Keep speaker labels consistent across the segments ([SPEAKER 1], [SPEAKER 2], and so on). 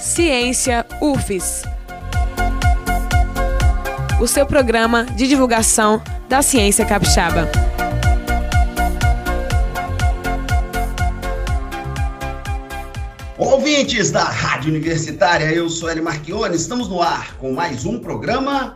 [SPEAKER 1] Ciência UFES. O seu programa de divulgação da ciência capixaba.
[SPEAKER 2] Ouvintes da Rádio Universitária, eu sou Eli Marchione, estamos no ar com mais um programa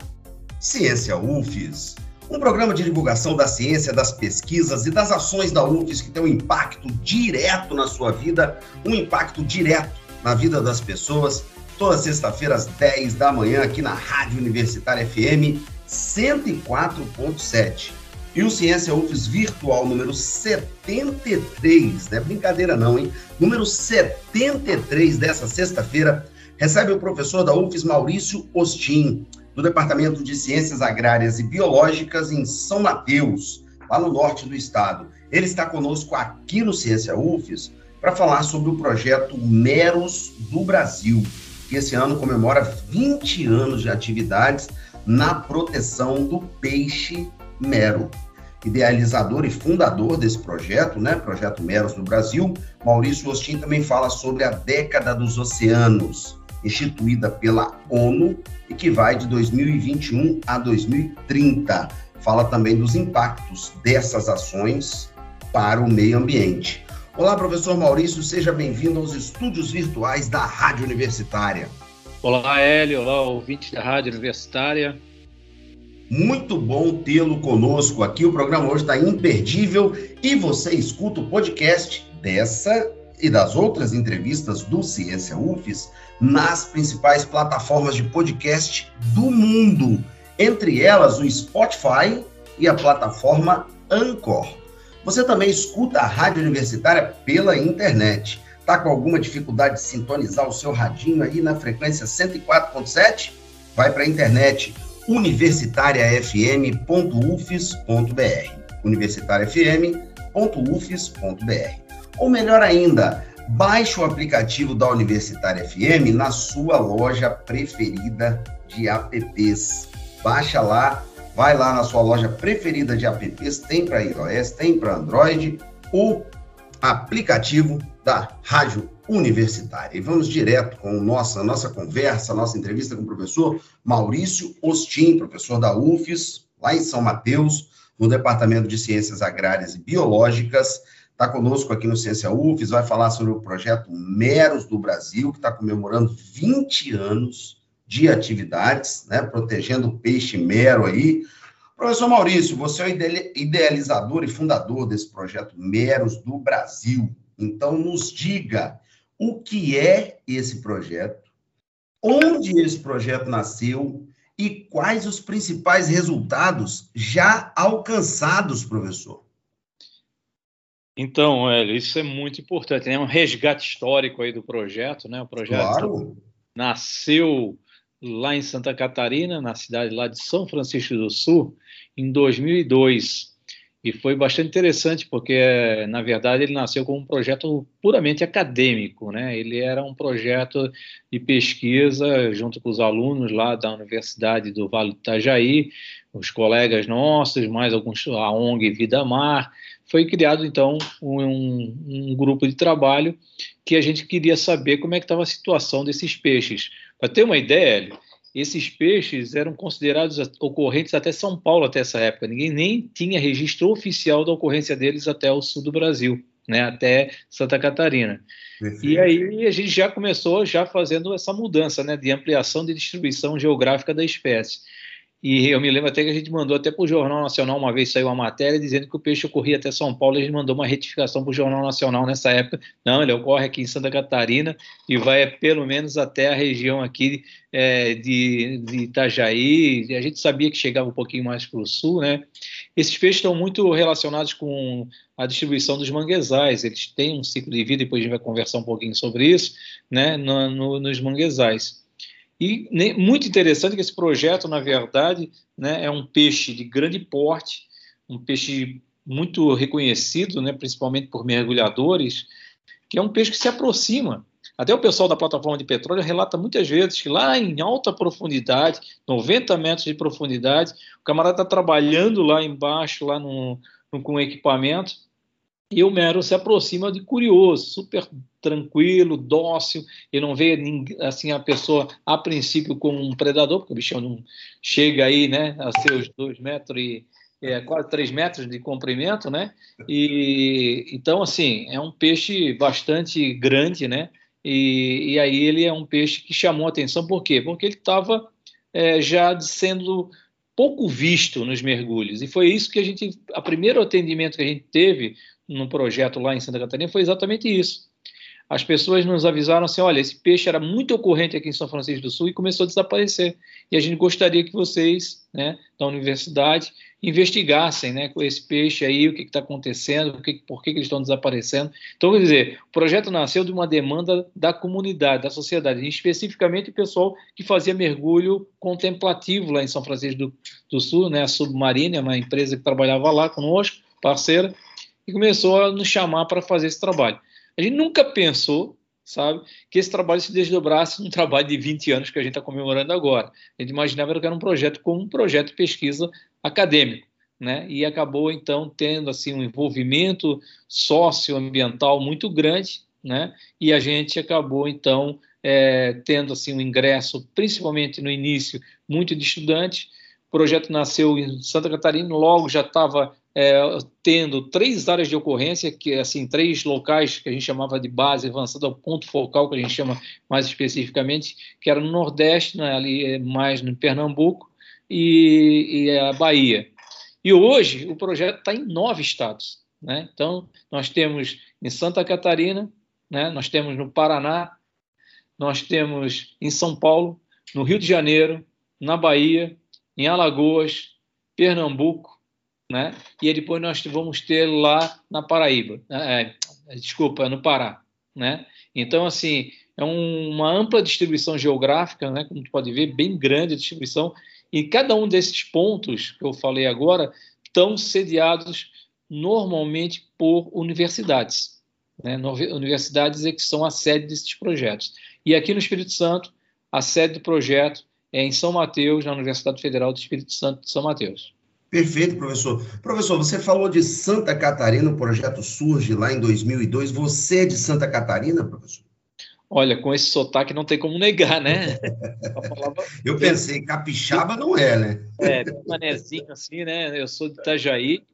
[SPEAKER 2] Ciência UFES. Um programa de divulgação da ciência, das pesquisas e das ações da UFES que tem um impacto direto na sua vida, um impacto direto na vida das pessoas. Toda sexta-feira às 10 da manhã aqui na Rádio Universitária FM 104.7. E o Ciência UFES Virtual número 73, não é brincadeira não, hein? Número 73 dessa sexta-feira, recebe o professor da UFES Maurício Ostin do Departamento de Ciências Agrárias e Biológicas em São Mateus, lá no norte do estado. Ele está conosco aqui no Ciência UFES para falar sobre o projeto Meros do Brasil, que esse ano comemora 20 anos de atividades na proteção do peixe mero. Idealizador e fundador desse projeto, né, Projeto Meros do Brasil, Maurício Ostin também fala sobre a década dos oceanos, instituída pela ONU e que vai de 2021 a 2030. Fala também dos impactos dessas ações para o meio ambiente. Olá, professor Maurício, seja bem-vindo aos estúdios virtuais da Rádio Universitária.
[SPEAKER 3] Olá, Hélio, olá, ouvinte da Rádio Universitária.
[SPEAKER 2] Muito bom tê-lo conosco aqui. O programa hoje está imperdível e você escuta o podcast dessa e das outras entrevistas do Ciência UFES nas principais plataformas de podcast do mundo, entre elas o Spotify e a plataforma Anchor. Você também escuta a Rádio Universitária pela internet. Tá com alguma dificuldade de sintonizar o seu radinho aí na frequência 104.7? Vai para a internet universitariafm.ufes.br universitariafm.ufes.br ou melhor ainda, baixe o aplicativo da Universitária FM na sua loja preferida de apps. Baixa lá, vai lá na sua loja preferida de apps, tem para iOS, tem para Android, o aplicativo da Rádio Universitária. E vamos direto com nossa, nossa conversa, nossa entrevista com o professor Maurício Ostin, professor da UFES, lá em São Mateus, no Departamento de Ciências Agrárias e Biológicas está conosco aqui no Ciência UFES, vai falar sobre o projeto Meros do Brasil, que está comemorando 20 anos de atividades, né, protegendo o peixe mero aí. Professor Maurício, você é o idealizador e fundador desse projeto Meros do Brasil. Então, nos diga o que é esse projeto, onde esse projeto nasceu e quais os principais resultados já alcançados, professor.
[SPEAKER 3] Então, Hélio, isso é muito importante. É um resgate histórico aí do projeto, né? O projeto claro. nasceu lá em Santa Catarina, na cidade lá de São Francisco do Sul, em 2002. E foi bastante interessante porque, na verdade, ele nasceu como um projeto puramente acadêmico, né? Ele era um projeto de pesquisa junto com os alunos lá da Universidade do Vale do Itajaí, os colegas nossos, mais alguns a ONG Vida Mar, foi criado então um, um, grupo de trabalho que a gente queria saber como é que estava a situação desses peixes. Para ter uma ideia, esses peixes eram considerados ocorrentes até São Paulo até essa época. Ninguém nem tinha registro oficial da ocorrência deles até o sul do Brasil, né, até Santa Catarina. Perfeito. E aí a gente já começou já fazendo essa mudança, né, de ampliação de distribuição geográfica da espécie. E eu me lembro até que a gente mandou até para o Jornal Nacional, uma vez saiu uma matéria dizendo que o peixe ocorria até São Paulo, e a gente mandou uma retificação para o Jornal Nacional nessa época. Não, ele ocorre aqui em Santa Catarina e vai pelo menos até a região aqui é, de, de Itajaí. A gente sabia que chegava um pouquinho mais para o sul, né? Esses peixes estão muito relacionados com a distribuição dos manguezais. Eles têm um ciclo de vida, depois a gente vai conversar um pouquinho sobre isso, né? No, no, nos manguezais. E muito interessante que esse projeto, na verdade, né, é um peixe de grande porte, um peixe muito reconhecido, né, principalmente por mergulhadores, que é um peixe que se aproxima. Até o pessoal da plataforma de petróleo relata muitas vezes que lá em alta profundidade, 90 metros de profundidade, o camarada está trabalhando lá embaixo, lá no, no, com equipamento, E o mero se aproxima de curioso, super tranquilo, dócil, ele não vê assim a pessoa a princípio como um predador, porque o bichão não chega aí, né, a seus dois metros e é, quase três metros de comprimento, né? E então assim é um peixe bastante grande, né? E, e aí ele é um peixe que chamou a atenção, por quê? Porque ele estava é, já sendo pouco visto nos mergulhos. E foi isso que a gente, a primeiro atendimento que a gente teve no projeto lá em Santa Catarina foi exatamente isso. As pessoas nos avisaram assim: olha, esse peixe era muito ocorrente aqui em São Francisco do Sul e começou a desaparecer. E a gente gostaria que vocês, né, da universidade, investigassem né, com esse peixe aí, o que está acontecendo, por, que, por que, que eles estão desaparecendo. Então, quer dizer, o projeto nasceu de uma demanda da comunidade, da sociedade, especificamente o pessoal que fazia mergulho contemplativo lá em São Francisco do, do Sul, né, a Submarina, uma empresa que trabalhava lá conosco, parceira, e começou a nos chamar para fazer esse trabalho. A gente nunca pensou sabe? Que esse trabalho se desdobrasse num trabalho de 20 anos que a gente está comemorando agora. A gente imaginava que era um projeto como um projeto de pesquisa acadêmico, né? E acabou então tendo assim um envolvimento socioambiental muito grande, né? E a gente acabou então é, tendo assim um ingresso, principalmente no início, muito de estudantes. O projeto nasceu em Santa Catarina, logo já estava é, tendo três áreas de ocorrência, que assim três locais que a gente chamava de base avançada, o ponto focal que a gente chama mais especificamente, que era no Nordeste, né, ali é, mais no Pernambuco e, e a Bahia. E hoje o projeto está em nove estados. Né? Então nós temos em Santa Catarina, né? nós temos no Paraná, nós temos em São Paulo, no Rio de Janeiro, na Bahia, em Alagoas, Pernambuco né? E depois nós vamos ter lá na Paraíba, né? é, desculpa, no Pará, né? Então, assim, é um, uma ampla distribuição geográfica, né? Como tu pode ver, bem grande a distribuição, e cada um desses pontos que eu falei agora estão sediados normalmente por universidades, né? Universidades é que são a sede desses projetos. E aqui no Espírito Santo, a sede do projeto é em São Mateus, na Universidade Federal do Espírito Santo de São Mateus.
[SPEAKER 2] Perfeito, professor. Professor, você falou de Santa Catarina, o projeto surge lá em 2002. Você é de Santa Catarina, professor?
[SPEAKER 3] Olha, com esse sotaque não tem como negar, né?
[SPEAKER 2] Eu pensei, capixaba não é, né?
[SPEAKER 3] É, manezinho assim, né? Eu sou de Itajaí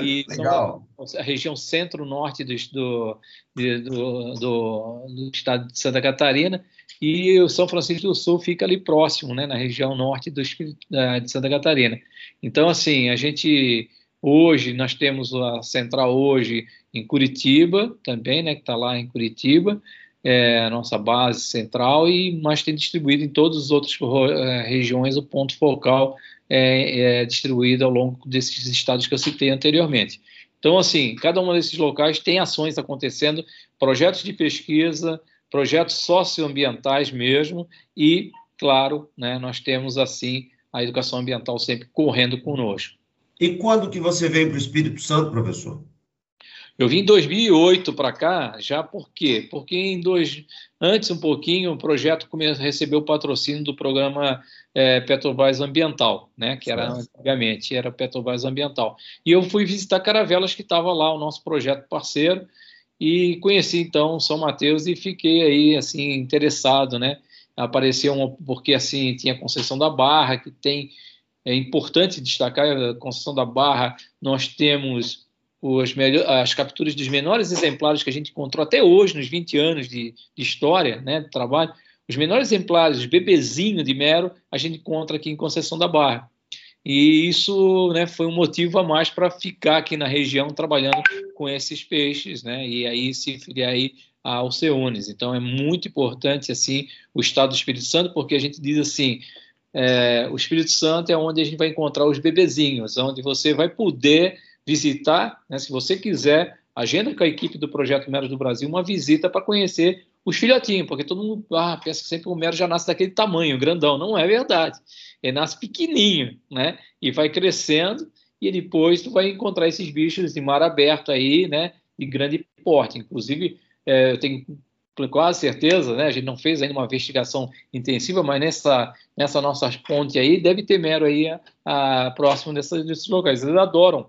[SPEAKER 3] e Legal. a região centro-norte do, do, do, do, estado de Santa Catarina e o São Francisco do Sul fica ali próximo, né, na região norte do, de Santa Catarina. Então, assim, a gente hoje nós temos a central hoje em Curitiba também, né, que está lá em Curitiba, é nossa base central e mas tem distribuído em todas as outras é, regiões o ponto focal é, é distribuído ao longo desses estados que eu citei anteriormente. Então, assim, cada um desses locais tem ações acontecendo, projetos de pesquisa, projetos socioambientais mesmo, e, claro, né, nós temos, assim, a educação ambiental sempre correndo conosco.
[SPEAKER 2] E quando que você veio para o Espírito Santo, professor?
[SPEAKER 3] Eu vim em 2008 para cá, já por quê? Porque em dois, antes um pouquinho o projeto recebeu o patrocínio do programa é, Petrobras Ambiental, né? Que era antigamente era Petrobras Ambiental. E eu fui visitar Caravelas que estava lá o nosso projeto parceiro e conheci então São Mateus e fiquei aí assim interessado, né? Apareceu uma, porque assim tinha a Conceição da Barra que tem é importante destacar a Conceição da Barra. Nós temos os as capturas dos menores exemplares que a gente encontrou até hoje nos 20 anos de, de história, né, de trabalho. Os menores exemplares, bebezinho de mero, a gente encontra aqui em Conceição da Barra. E isso né, foi um motivo a mais para ficar aqui na região trabalhando com esses peixes, né? E aí se filiar aí ao Ceunes. Então é muito importante assim o Estado do Espírito Santo, porque a gente diz assim, é, o Espírito Santo é onde a gente vai encontrar os bebezinhos, onde você vai poder visitar, né, se você quiser, agenda com a equipe do Projeto Meros do Brasil uma visita para conhecer os filhotinhos, porque todo mundo ah, pensa que sempre o mero já nasce daquele tamanho, grandão. Não é verdade. Ele nasce pequenininho, né? E vai crescendo e depois tu vai encontrar esses bichos de mar aberto aí, né? De grande porte. Inclusive, é, eu tenho quase certeza, né? A gente não fez ainda uma investigação intensiva, mas nessa, nessa nossa ponte aí deve ter mero aí a, a próximo dessas, desses locais. Eles adoram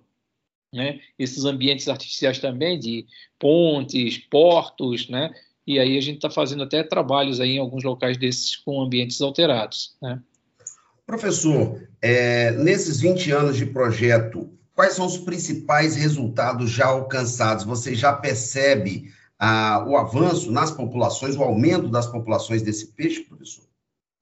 [SPEAKER 3] né, esses ambientes artificiais também, de pontes, portos, né, e aí a gente está fazendo até trabalhos aí em alguns locais desses com ambientes alterados. Né.
[SPEAKER 2] Professor, é, nesses 20 anos de projeto, quais são os principais resultados já alcançados? Você já percebe ah, o avanço nas populações, o aumento das populações desse peixe, professor?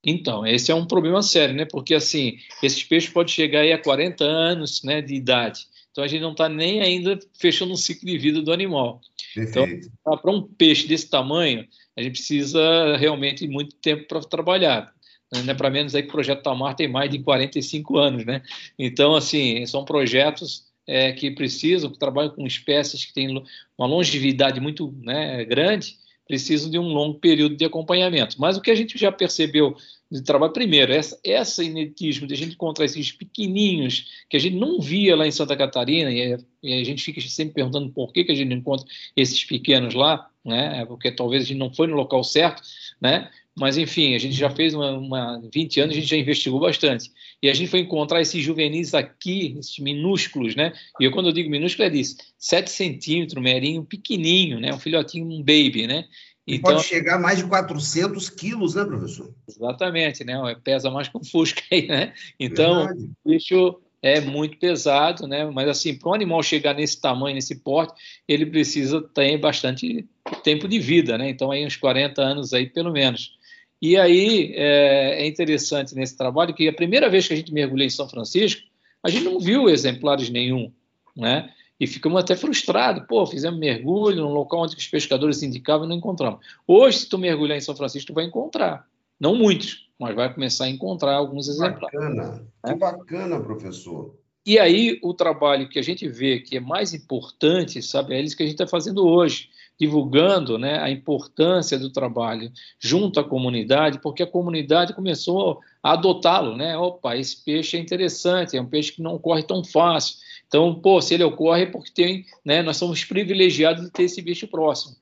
[SPEAKER 3] Então, esse é um problema sério, né? Porque, assim, esses peixes podem chegar aí a 40 anos né, de idade. Então, a gente não está nem ainda fechando o ciclo de vida do animal. Perfeito. Então, para um peixe desse tamanho, a gente precisa realmente muito tempo para trabalhar. Não é para menos aí que o Projeto Tamar tem mais de 45 anos, né? Então, assim, são projetos é, que precisam, que trabalham com espécies que têm uma longevidade muito né, grande, precisam de um longo período de acompanhamento. Mas o que a gente já percebeu de trabalho, primeiro, essa, essa inetismo de a gente encontrar esses pequenininhos que a gente não via lá em Santa Catarina, e, e a gente fica sempre perguntando por que, que a gente encontra esses pequenos lá, né? Porque talvez a gente não foi no local certo, né? Mas, enfim, a gente já fez uma, uma 20 anos, a gente já investigou bastante. E a gente foi encontrar esses juvenis aqui, esses minúsculos, né? E eu, quando eu digo minúsculo, é disso: 7 centímetros, merinho, pequenininho, né? Um filhotinho, um baby, né?
[SPEAKER 2] Então, pode chegar a mais de 400 quilos, né, professor?
[SPEAKER 3] Exatamente, né? Pesa mais que um Fusca aí, né? Então, o bicho é muito pesado, né? Mas assim, para um animal chegar nesse tamanho, nesse porte, ele precisa ter bastante tempo de vida, né? Então aí uns 40 anos aí pelo menos. E aí é, é, interessante nesse trabalho que a primeira vez que a gente mergulhou em São Francisco, a gente não viu exemplares nenhum, né? E ficamos até frustrados. Pô, fizemos mergulho num local onde os pescadores indicavam e não encontramos. Hoje, se tu mergulhar em São Francisco, tu vai encontrar. Não muitos, mas vai começar a encontrar alguns exemplares.
[SPEAKER 2] Bacana, que bacana, professor.
[SPEAKER 3] E aí, o trabalho que a gente vê que é mais importante, sabe, é isso que a gente está fazendo hoje divulgando né, a importância do trabalho junto à comunidade, porque a comunidade começou a adotá-lo, né? Opa, esse peixe é interessante, é um peixe que não corre tão fácil. Então, pô, se ele ocorre é porque tem, né, nós somos privilegiados de ter esse bicho próximo.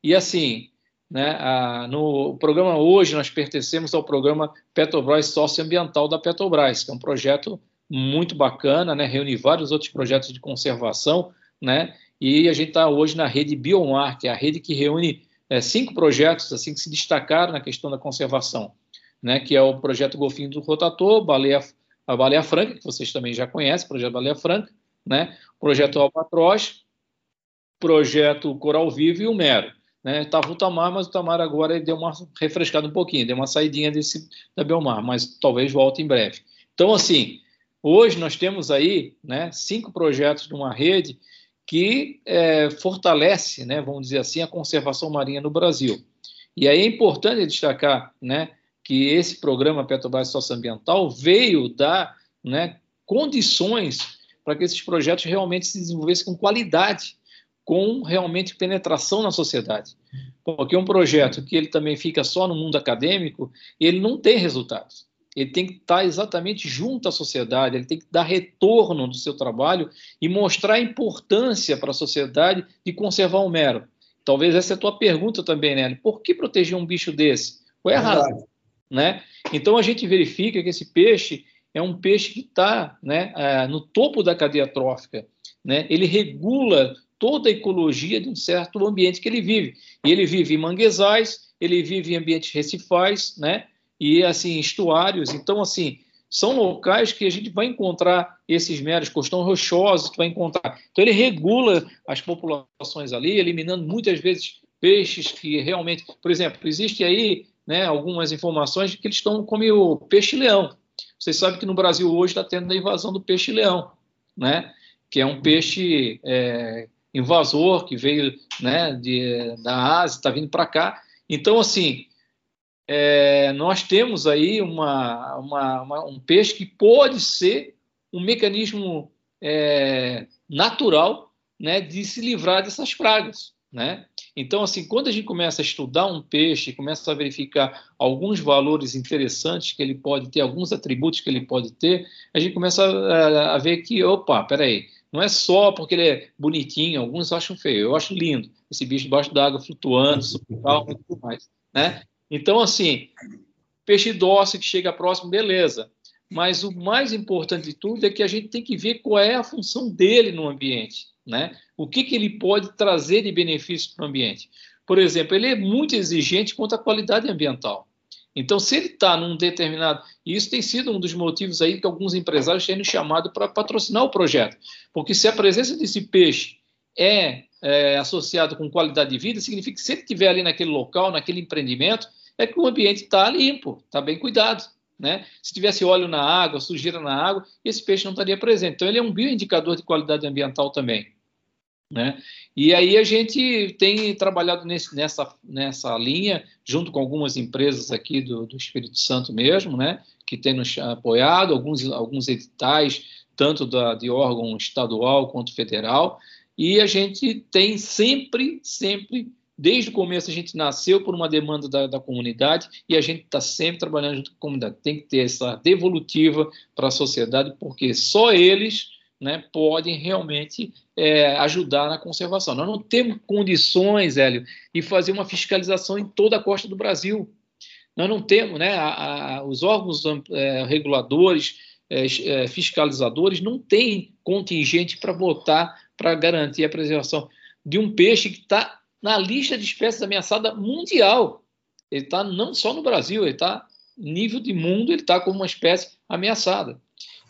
[SPEAKER 3] E assim, né, a, no programa hoje nós pertencemos ao programa Petrobras Socioambiental da Petrobras, que é um projeto muito bacana, né, reúne vários outros projetos de conservação, né, e a gente está hoje na rede Biomar, que é a rede que reúne é, cinco projetos assim que se destacaram na questão da conservação, né, que é o projeto Golfinho do Rotator, Baleia, a Baleia Franca, que vocês também já conhecem, o projeto Baleia Franca, né, projeto Albatroz, projeto Coral Vivo e o Mero. Estava né, o Tamar, mas o Tamar agora deu uma refrescada um pouquinho, deu uma saidinha desse, da Biomar, mas talvez volte em breve. Então, assim, hoje nós temos aí né, cinco projetos de uma rede que é, fortalece, né, vamos dizer assim, a conservação marinha no Brasil. E aí é importante destacar né, que esse programa Petrobras Socioambiental veio dar né, condições para que esses projetos realmente se desenvolvessem com qualidade, com realmente penetração na sociedade. Porque um projeto que ele também fica só no mundo acadêmico, ele não tem resultados ele tem que estar exatamente junto à sociedade, ele tem que dar retorno do seu trabalho e mostrar a importância para a sociedade de conservar o mero. Talvez essa é a tua pergunta também, Nelly. Por que proteger um bicho desse? Qual é a razão? Né? Então a gente verifica que esse peixe é um peixe que está né, é, no topo da cadeia trófica. Né? Ele regula toda a ecologia de um certo ambiente que ele vive. E ele vive em manguezais, ele vive em ambientes recifais, né? E assim estuários. Então, assim, são locais que a gente vai encontrar esses meros costão rochosos, tu vai encontrar. Então, ele regula as populações ali, eliminando muitas vezes peixes que realmente, por exemplo, existe aí né, algumas informações de que eles estão como o peixe-leão. Vocês sabem que no Brasil hoje está tendo a invasão do peixe-leão, né? Que é um peixe é, invasor que veio né, de, da Ásia, está vindo para cá. Então, assim, é, nós temos aí uma, uma, uma, um peixe que pode ser um mecanismo é, natural né, de se livrar dessas pragas. Né? Então, assim, quando a gente começa a estudar um peixe, começa a verificar alguns valores interessantes que ele pode ter, alguns atributos que ele pode ter, a gente começa a, a ver que, opa, peraí, não é só porque ele é bonitinho, alguns acham feio, eu acho lindo, esse bicho debaixo d'água flutuando, super calmo e tudo mais, né? Então, assim, peixe dócil que chega próximo, beleza. mas o mais importante de tudo é que a gente tem que ver qual é a função dele no ambiente, né? O que, que ele pode trazer de benefício para o ambiente. Por exemplo, ele é muito exigente quanto à qualidade ambiental. Então, se ele está num determinado. E isso tem sido um dos motivos aí que alguns empresários têm chamado para patrocinar o projeto. Porque se a presença desse peixe é, é associada com qualidade de vida, significa que se ele estiver ali naquele local, naquele empreendimento, é que o ambiente está limpo, está bem cuidado. Né? Se tivesse óleo na água, sujeira na água, esse peixe não estaria presente. Então, ele é um bioindicador de qualidade ambiental também. Né? E aí a gente tem trabalhado nesse, nessa, nessa linha, junto com algumas empresas aqui do, do Espírito Santo mesmo, né? que têm nos apoiado, alguns, alguns editais, tanto da, de órgão estadual quanto federal, e a gente tem sempre, sempre Desde o começo a gente nasceu por uma demanda da, da comunidade e a gente está sempre trabalhando junto com a comunidade. Tem que ter essa devolutiva para a sociedade, porque só eles né, podem realmente é, ajudar na conservação. Nós não temos condições, Hélio, de fazer uma fiscalização em toda a costa do Brasil. Nós não temos, né, a, a, os órgãos é, reguladores, é, é fiscalizadores, não têm contingente para botar para garantir a preservação de um peixe que está na lista de espécies ameaçadas mundial. Ele está não só no Brasil, ele está nível de mundo, ele está como uma espécie ameaçada.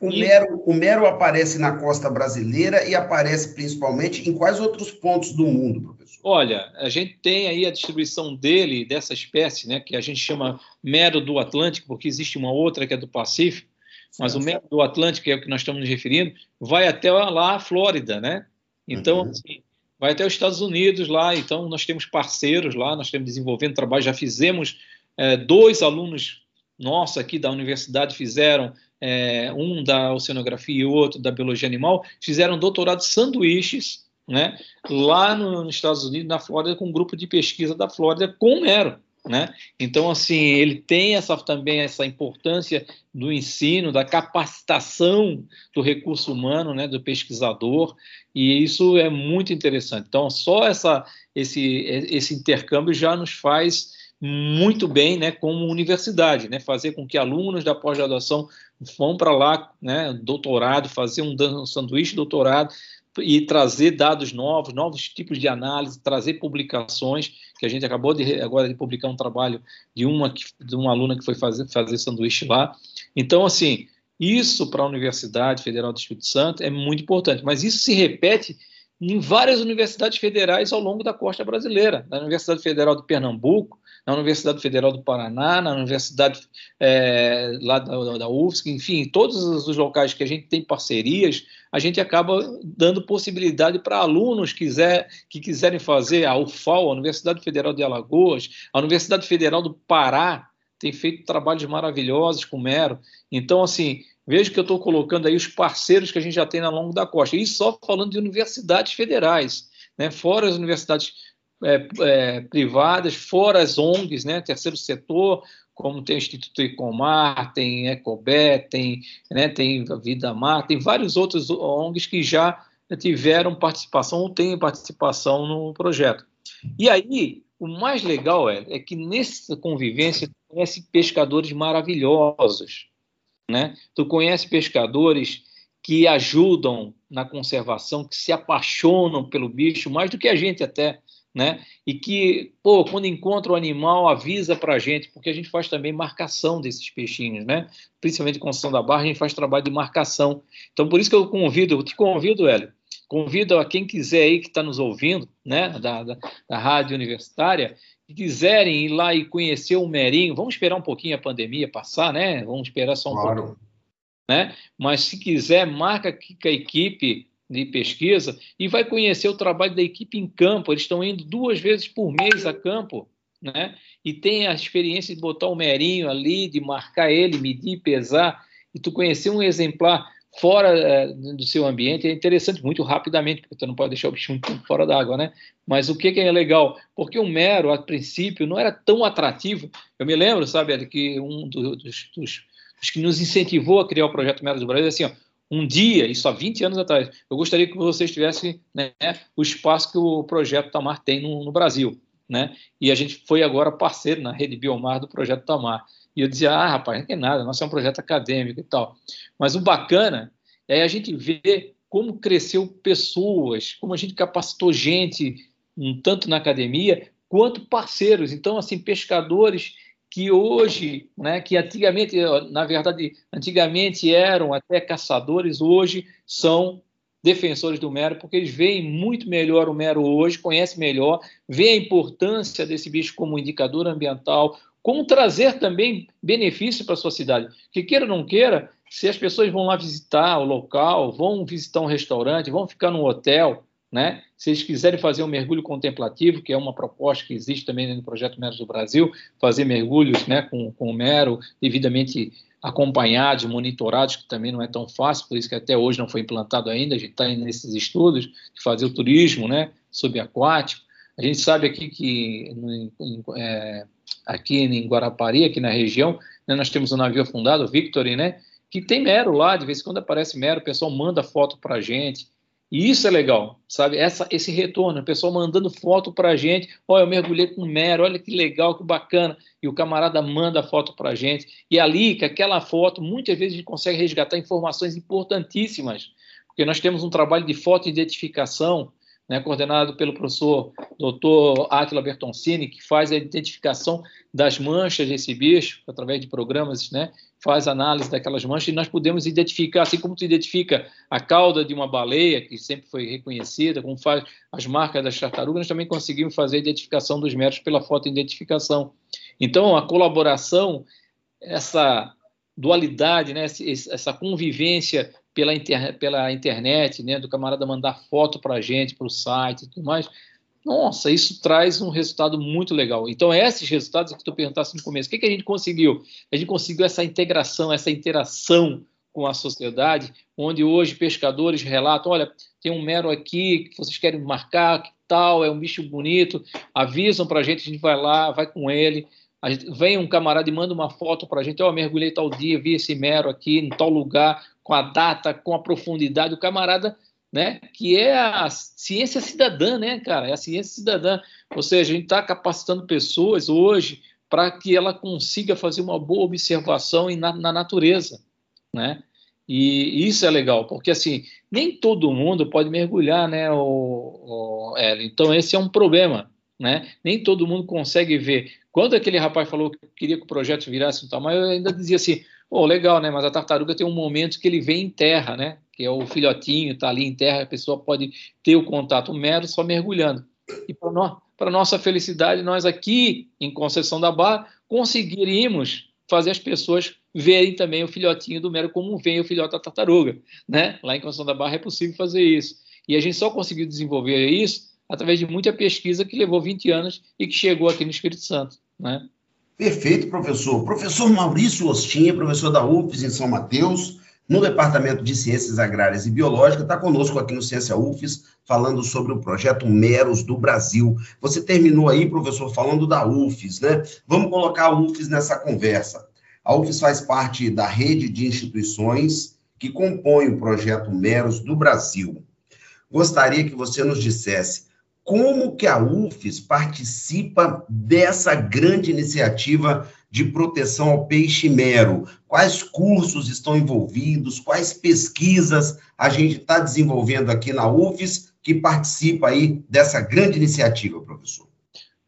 [SPEAKER 2] O, e... mero, o mero aparece na costa brasileira e aparece principalmente em quais outros pontos do mundo, professor?
[SPEAKER 3] Olha, a gente tem aí a distribuição dele, dessa espécie, né, que a gente chama mero do Atlântico, porque existe uma outra que é do Pacífico, mas o mero do Atlântico, que é o que nós estamos nos referindo, vai até lá a Flórida, né? Então, uhum. assim, vai até os Estados Unidos lá, então nós temos parceiros lá, nós estamos desenvolvendo trabalho, já fizemos, é, dois alunos nossos aqui da universidade fizeram, é, um da oceanografia e outro da biologia animal, fizeram doutorado sanduíches, né, lá no, nos Estados Unidos, na Flórida, com um grupo de pesquisa da Flórida com mero. Né? Então, assim, ele tem essa, também essa importância do ensino, da capacitação do recurso humano, né, do pesquisador, e isso é muito interessante. Então, só essa, esse, esse intercâmbio já nos faz muito bem, né, como universidade, né, fazer com que alunos da pós-graduação vão para lá, né, doutorado, fazer um, sanduíche doutorado, e trazer dados novos, novos tipos de análise, trazer publicações, que a gente acabou de, agora de publicar um trabalho de uma, de uma aluna que foi fazer, fazer sanduíche lá. Então, assim, isso para a Universidade Federal do Espírito Santo é muito importante, mas isso se repete em várias universidades federais ao longo da costa brasileira. Na Universidade Federal de Pernambuco, na Universidade Federal do Paraná, na Universidade é, lá da, da UFSC, enfim, todos os locais que a gente tem parcerias, a gente acaba dando possibilidade para alunos quiser, que quiserem fazer a UFAL, a Universidade Federal de Alagoas, a Universidade Federal do Pará, tem feito trabalhos maravilhosos com o Mero. Então, assim, veja que eu estou colocando aí os parceiros que a gente já tem ao longo da costa. E só falando de universidades federais, né? fora as universidades é, é, privadas, fora as ONGs, né, terceiro setor, como tem o Instituto Ecomar, tem Ecobé, tem, né, tem Vida Mar, tem vários outros ONGs que já tiveram participação ou têm participação no projeto. E aí, o mais legal é, é que nessa convivência tu conhece pescadores maravilhosos, né? Tu conhece pescadores que ajudam na conservação, que se apaixonam pelo bicho mais do que a gente até, né? E que, pô, quando encontra o animal, avisa para a gente, porque a gente faz também marcação desses peixinhos, né? Principalmente com construção da barra, a gente faz trabalho de marcação. Então, por isso que eu convido, eu te convido, Hélio, convido a quem quiser aí que está nos ouvindo, né, da, da, da rádio universitária, que quiserem ir lá e conhecer o Merinho, vamos esperar um pouquinho a pandemia passar, né? Vamos esperar só um claro. pouco. Né? Mas se quiser, marca aqui com a equipe de pesquisa e vai conhecer o trabalho da equipe em campo. Eles estão indo duas vezes por mês a campo, né? E tem a experiência de botar o merinho ali, de marcar ele, medir, pesar, e tu conhecer um exemplar fora é, do seu ambiente é interessante, muito rapidamente, porque tu não pode deixar o bicho fora d'água, né? Mas o que, que é legal? Porque o mero, a princípio, não era tão atrativo. Eu me lembro, sabe, que um dos, dos, dos que nos incentivou a criar o projeto Mero do Brasil, assim, ó, um dia, isso há 20 anos atrás, eu gostaria que vocês tivessem né, o espaço que o projeto Tamar tem no, no, Brasil. Né? E a gente foi agora parceiro na rede Biomar do projeto Tamar. E eu dizia, ah, rapaz, não é nada, nosso é um projeto acadêmico e tal. Mas o bacana é a gente ver como cresceu pessoas, como a gente capacitou gente, tanto na academia, quanto parceiros. Então, assim, pescadores que hoje, né, que antigamente, na verdade, antigamente eram até caçadores, hoje são defensores do mero, porque eles veem muito melhor o mero hoje, conhecem melhor, veem a importância desse bicho como indicador ambiental, como trazer também benefício para a sua cidade. Que queira ou não queira, se as pessoas vão lá visitar o local, vão visitar um restaurante, vão ficar num hotel, né? Se eles quiserem fazer um mergulho contemplativo, que é uma proposta que existe também no projeto Meros do Brasil, fazer mergulhos né, com, com o mero devidamente acompanhados, monitorados, que também não é tão fácil, por isso que até hoje não foi implantado ainda, a gente está nesses estudos de fazer o turismo né, subaquático. A gente sabe aqui que em, é, aqui em Guarapari, aqui na região, né, nós temos um navio afundado, o Victory, né, que tem mero lá, de vez em quando aparece mero, o pessoal manda foto para a gente, e isso é legal, sabe? Essa, esse retorno, o pessoal mandando foto para a gente. Olha, eu mergulhei com mero, olha que legal, que bacana. E o camarada manda a foto para a gente. E ali, com aquela foto, muitas vezes a gente consegue resgatar informações importantíssimas, porque nós temos um trabalho de foto-identificação né, coordenado pelo professor Dr. Atila Bertoncini, que faz a identificação das manchas desse bicho, através de programas, né, faz análise daquelas manchas, e nós podemos identificar, assim como tu identifica a cauda de uma baleia, que sempre foi reconhecida, como faz as marcas das tartarugas, nós também conseguimos fazer a identificação dos métodos pela foto-identificação. Então, a colaboração, essa dualidade, né, essa convivência pela, inter, pela internet, né, do camarada mandar foto para a gente, para o site e tudo mais, nossa, isso traz um resultado muito legal. Então, esses resultados que tu perguntasse no começo, o que, que a gente conseguiu? A gente conseguiu essa integração, essa interação com a sociedade, onde hoje pescadores relatam, olha, tem um mero aqui que vocês querem marcar, que tal, é um bicho bonito, avisam para a gente, a gente vai lá, vai com ele, Gente, vem um camarada e manda uma foto para a gente, ó, oh, mergulhei tal dia, vi esse mero aqui, em tal lugar, com a data, com a profundidade, o camarada, né, que é a ciência cidadã, né, cara, é a ciência cidadã, ou seja, a gente está capacitando pessoas hoje para que ela consiga fazer uma boa observação na, na natureza, né, e isso é legal, porque assim, nem todo mundo pode mergulhar, né, o, o, é, então esse é um problema, né? Nem todo mundo consegue ver. Quando aquele rapaz falou que queria que o projeto virasse um tamanho, eu ainda dizia assim: oh, legal, né? Mas a tartaruga tem um momento que ele vem em terra, né? Que é o filhotinho, está ali em terra, a pessoa pode ter o contato mero só mergulhando. E para no, nossa felicidade, nós aqui em Conceição da Barra conseguiríamos fazer as pessoas verem também o filhotinho do mero como vem o filhote da tartaruga, né? Lá em Conceição da Barra é possível fazer isso. E a gente só conseguiu desenvolver isso através de muita pesquisa que levou 20 anos e que chegou aqui no Espírito Santo. Né?
[SPEAKER 2] Perfeito, professor. Professor Maurício Ostinha, professor da UFES em São Mateus, no Departamento de Ciências Agrárias e Biológicas, está conosco aqui no Ciência UFES, falando sobre o projeto Meros do Brasil. Você terminou aí, professor, falando da UFES, né? Vamos colocar a UFES nessa conversa. A UFES faz parte da rede de instituições que compõem o projeto Meros do Brasil. Gostaria que você nos dissesse como que a UFES participa dessa grande iniciativa de proteção ao peixe mero? Quais cursos estão envolvidos? Quais pesquisas a gente está desenvolvendo aqui na UFES que participa aí dessa grande iniciativa, professor?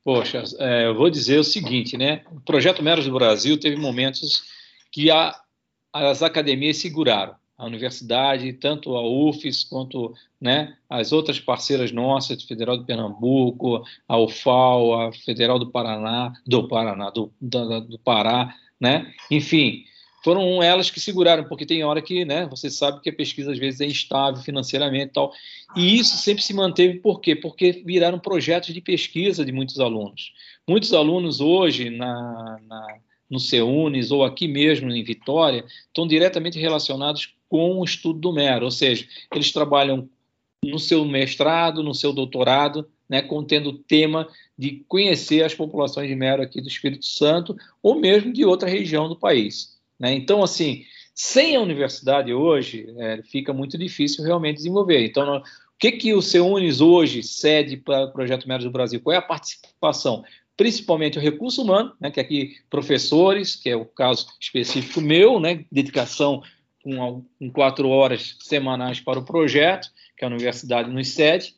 [SPEAKER 3] Poxa, é, eu vou dizer o seguinte, né? O projeto Meros do Brasil teve momentos que a, as academias seguraram a universidade, tanto a UFES quanto né, as outras parceiras nossas, Federal de Pernambuco, a UFAL, a Federal do Paraná, do Paraná, do, do, do Pará, né? enfim, foram elas que seguraram, porque tem hora que, né, você sabe que a pesquisa às vezes é instável financeiramente e tal, e isso sempre se manteve, por quê? Porque viraram projetos de pesquisa de muitos alunos. Muitos alunos hoje, na, na no CEUNES ou aqui mesmo em Vitória, estão diretamente relacionados com o estudo do mero, ou seja, eles trabalham no seu mestrado, no seu doutorado, né, contendo o tema de conhecer as populações de mero aqui do Espírito Santo ou mesmo de outra região do país. Né? Então, assim, sem a universidade hoje, é, fica muito difícil realmente desenvolver. Então, o que, que o CEUNES hoje cede para o Projeto Meros do Brasil? Qual é a participação? Principalmente o recurso humano, né, que é aqui professores, que é o caso específico meu, né, dedicação com, quatro horas semanais para o projeto, que a universidade nos cede,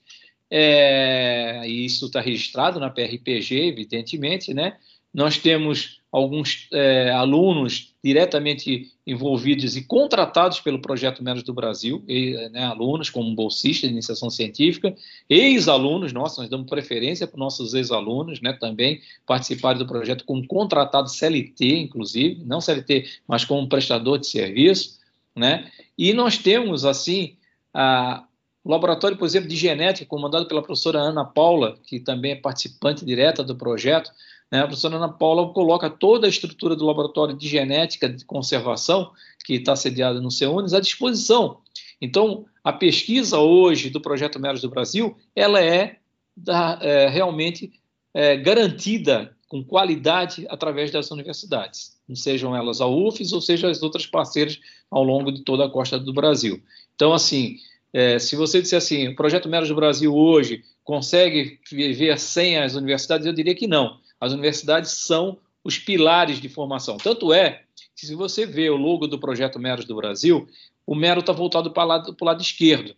[SPEAKER 3] é, e isso está registrado na PRPG, evidentemente, né? Nós temos alguns é, alunos diretamente envolvidos e contratados pelo Projeto Menos do Brasil, e, né, alunos como bolsistas de iniciação científica, ex-alunos nós damos preferência para os nossos ex-alunos né, também participarem do projeto como contratado CLT, inclusive, não CLT, mas como prestador de serviço. Né? E nós temos, assim, a, o laboratório, por exemplo, de genética, comandado pela professora Ana Paula, que também é participante direta do projeto, né? a professora Ana Paula coloca toda a estrutura do laboratório de genética de conservação, que está sediado no CEUNES, à disposição. Então, a pesquisa hoje do Projeto Meros do Brasil, ela é, da, é realmente é, garantida com qualidade através das universidades, sejam elas a UFES ou sejam as outras parceiras ao longo de toda a costa do Brasil. Então, assim, é, se você disser assim, o Projeto Meros do Brasil hoje consegue viver sem as universidades, eu diria que não. As universidades são os pilares de formação. Tanto é que, se você vê o logo do Projeto Meros do Brasil, o Mero está voltado para o lado, esquerdo.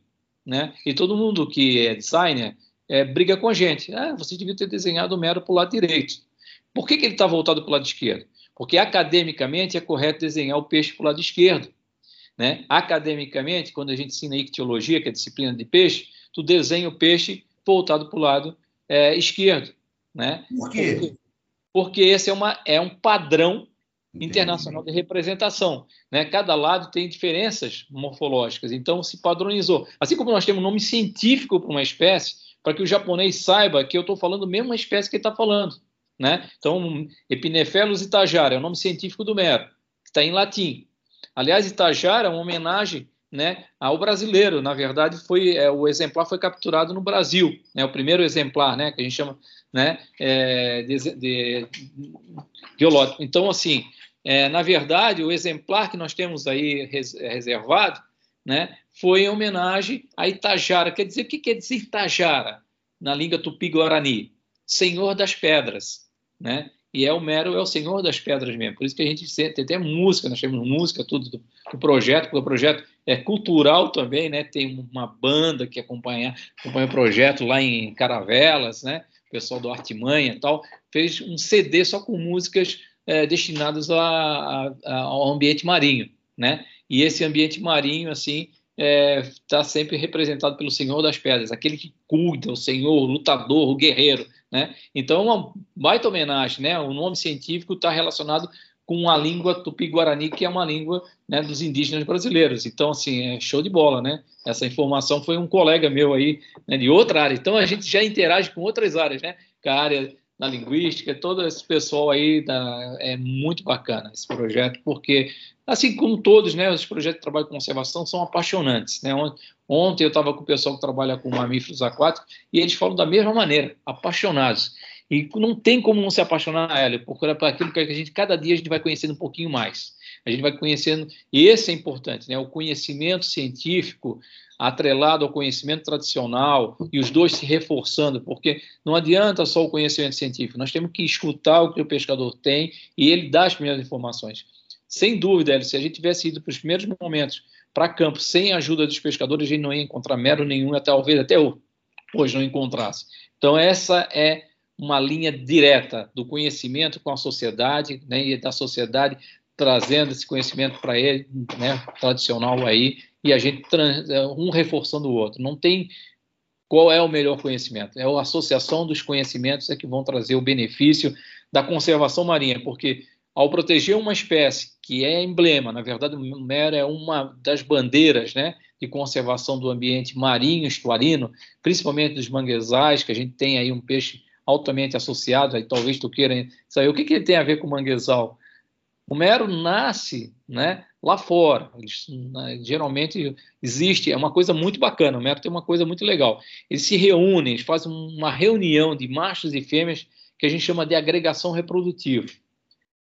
[SPEAKER 3] Né? E todo mundo que é designer é, briga com a gente. Ah, você devia ter desenhado o Mero para o lado direito. Por que, que ele está voltado para o lado esquerdo? Porque academicamente é correto desenhar o peixe para o lado esquerdo. Né? Academicamente, quando a gente ensina ictiologia, que é a disciplina de peixe, tu desenha o peixe voltado para o lado é, esquerdo. Né?
[SPEAKER 2] Por quê? Porque,
[SPEAKER 3] porque esse é, uma, é um padrão Entendi. internacional de representação. Né? Cada lado tem diferenças morfológicas, então se padronizou. Assim como nós temos um nome científico para uma espécie, para que o japonês saiba que eu estou falando a mesma espécie que ele está falando. Né? Então, Epinephelus itajara é o nome científico do mero, que está em latim. Aliás, Itajara é uma homenagem né, ao brasileiro. Na verdade, foi é, o exemplar foi capturado no Brasil, né, o primeiro exemplar, né, que a gente chama né, é, de, de, biológico. Então, assim, é, na verdade, o exemplar que nós temos aí res, reservado, né, foi em homenagem a Itajara. Quer dizer, o que quer dizer Itajara na língua tupi-guarani? Senhor das Pedras, né? e é o Mero é o senhor das pedras mesmo. Por isso que a gente tem até música, nós temos música, tudo do, do, projeto, porque o projeto é cultural também, né? Tem uma banda que acompanha, acompanha o projeto lá em Caravelas, né? Pessoal do Artimanha e tal, fez um CD só com músicas é, destinadas a, a, ao ambiente marinho, né? E esse ambiente marinho, assim, está é, tá sempre representado pelo Senhor das Pedras, aquele que cuida, o Senhor, o lutador, o guerreiro. Né? Então, uma baita homenagem. Né? O nome científico está relacionado com a língua tupi-guarani, que é uma língua né, dos indígenas brasileiros. Então, assim, é show de bola, né? Essa informação foi um colega meu aí, né, de outra área. Então, a gente já interage com outras áreas, né? Com a área da linguística, todo esse pessoal aí da, é muito bacana esse projeto, porque assim como todos, né, os projetos de trabalho de conservação são apaixonantes. Né? Ontem eu estava com o pessoal que trabalha com mamíferos aquáticos e eles falam da mesma maneira, apaixonados. E não tem como não se apaixonar, Hélio, porque é para aquilo que a gente, cada dia a gente vai conhecendo um pouquinho mais. A gente vai conhecendo, e esse é importante, né? o conhecimento científico atrelado ao conhecimento tradicional e os dois se reforçando, porque não adianta só o conhecimento científico, nós temos que escutar o que o pescador tem e ele dá as primeiras informações. Sem dúvida, se a gente tivesse ido para os primeiros momentos para campo sem a ajuda dos pescadores, a gente não ia encontrar mero nenhum, até talvez até hoje não encontrasse. Então, essa é uma linha direta do conhecimento com a sociedade, né, e da sociedade trazendo esse conhecimento para ele, né, tradicional aí, e a gente um reforçando o outro. Não tem qual é o melhor conhecimento. É a associação dos conhecimentos é que vão trazer o benefício da conservação marinha, porque ao proteger uma espécie que é emblema, na verdade, o mero é uma das bandeiras né, de conservação do ambiente marinho, estuarino, principalmente dos manguezais, que a gente tem aí um peixe altamente associado, aí talvez tu queira saber o que, que ele tem a ver com o manguezal. O mero nasce né, lá fora, eles, né, geralmente existe, é uma coisa muito bacana, o mero tem uma coisa muito legal. Eles se reúnem, eles fazem uma reunião de machos e fêmeas que a gente chama de agregação reprodutiva.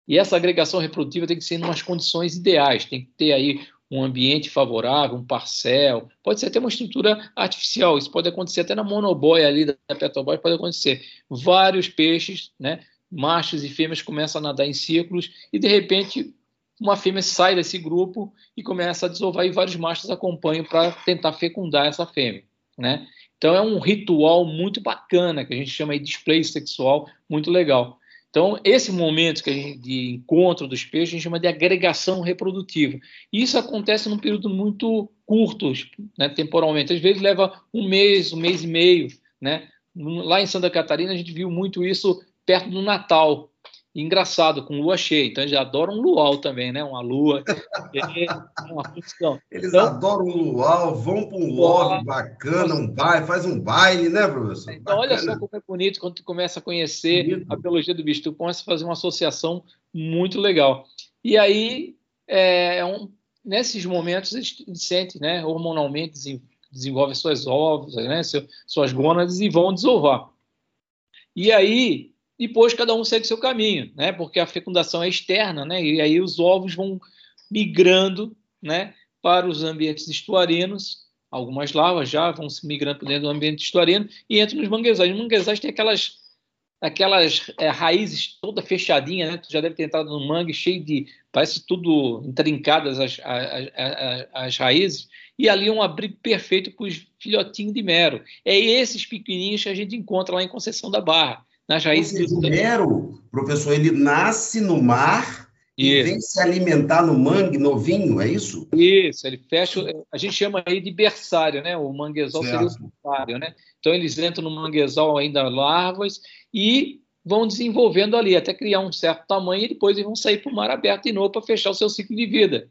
[SPEAKER 3] E essa agregação reprodutiva tem que ser em umas condições ideais, tem que ter aí um ambiente favorável, um parcel, pode ser até uma estrutura artificial, isso pode acontecer até na monoboia ali da Petrobras, pode acontecer. Vários peixes, né, machos e fêmeas começam a nadar em círculos e de repente uma fêmea sai desse grupo e começa a desovar e vários machos acompanham para tentar fecundar essa fêmea, né? Então é um ritual muito bacana que a gente chama de display sexual, muito legal. Então, esse momento que a gente, de encontro dos peixes, a gente chama de agregação reprodutiva. E isso acontece num período muito curto, né, temporalmente. Às vezes leva um mês, um mês e meio. Né? Lá em Santa Catarina, a gente viu muito isso perto do Natal engraçado, com lua cheia. Então, eles adoram um luau também, né? Uma lua.
[SPEAKER 2] é uma função. Eles então, adoram um luau, vão para um love bacana, um baile, faz um baile, né, professor?
[SPEAKER 3] Então, olha só como é bonito quando tu começa a conhecer bonito. a biologia do bicho. Tu começa a fazer uma associação muito legal. E aí, é, é um, nesses momentos, eles sentem, né, hormonalmente, desenvolvem suas ovos, né, suas gônadas e vão desovar. E aí, depois cada um segue seu caminho, né? Porque a fecundação é externa, né? E aí os ovos vão migrando, né? Para os ambientes estuarinos, algumas larvas já vão se migrando para dentro do ambiente estuarino e entram nos manguezais. Os manguezais têm aquelas aquelas é, raízes toda fechadinha, né? Tu já deve ter entrado no mangue cheio de parece tudo intrincadas as, as, as, as raízes e ali é um abrigo perfeito para os filhotinhos de mero. É esses pequenininhos que a gente encontra lá em Conceição da Barra
[SPEAKER 2] nas raízes. O mero, professor, ele nasce no mar isso. e vem se alimentar no mangue novinho, é isso?
[SPEAKER 3] Isso, ele fecha, a gente chama aí de berçário, né? O manguezal certo. seria o berçário, né? Então eles entram no manguezal ainda larvas e vão desenvolvendo ali até criar um certo tamanho e depois eles vão sair para o mar aberto de novo para fechar o seu ciclo de vida.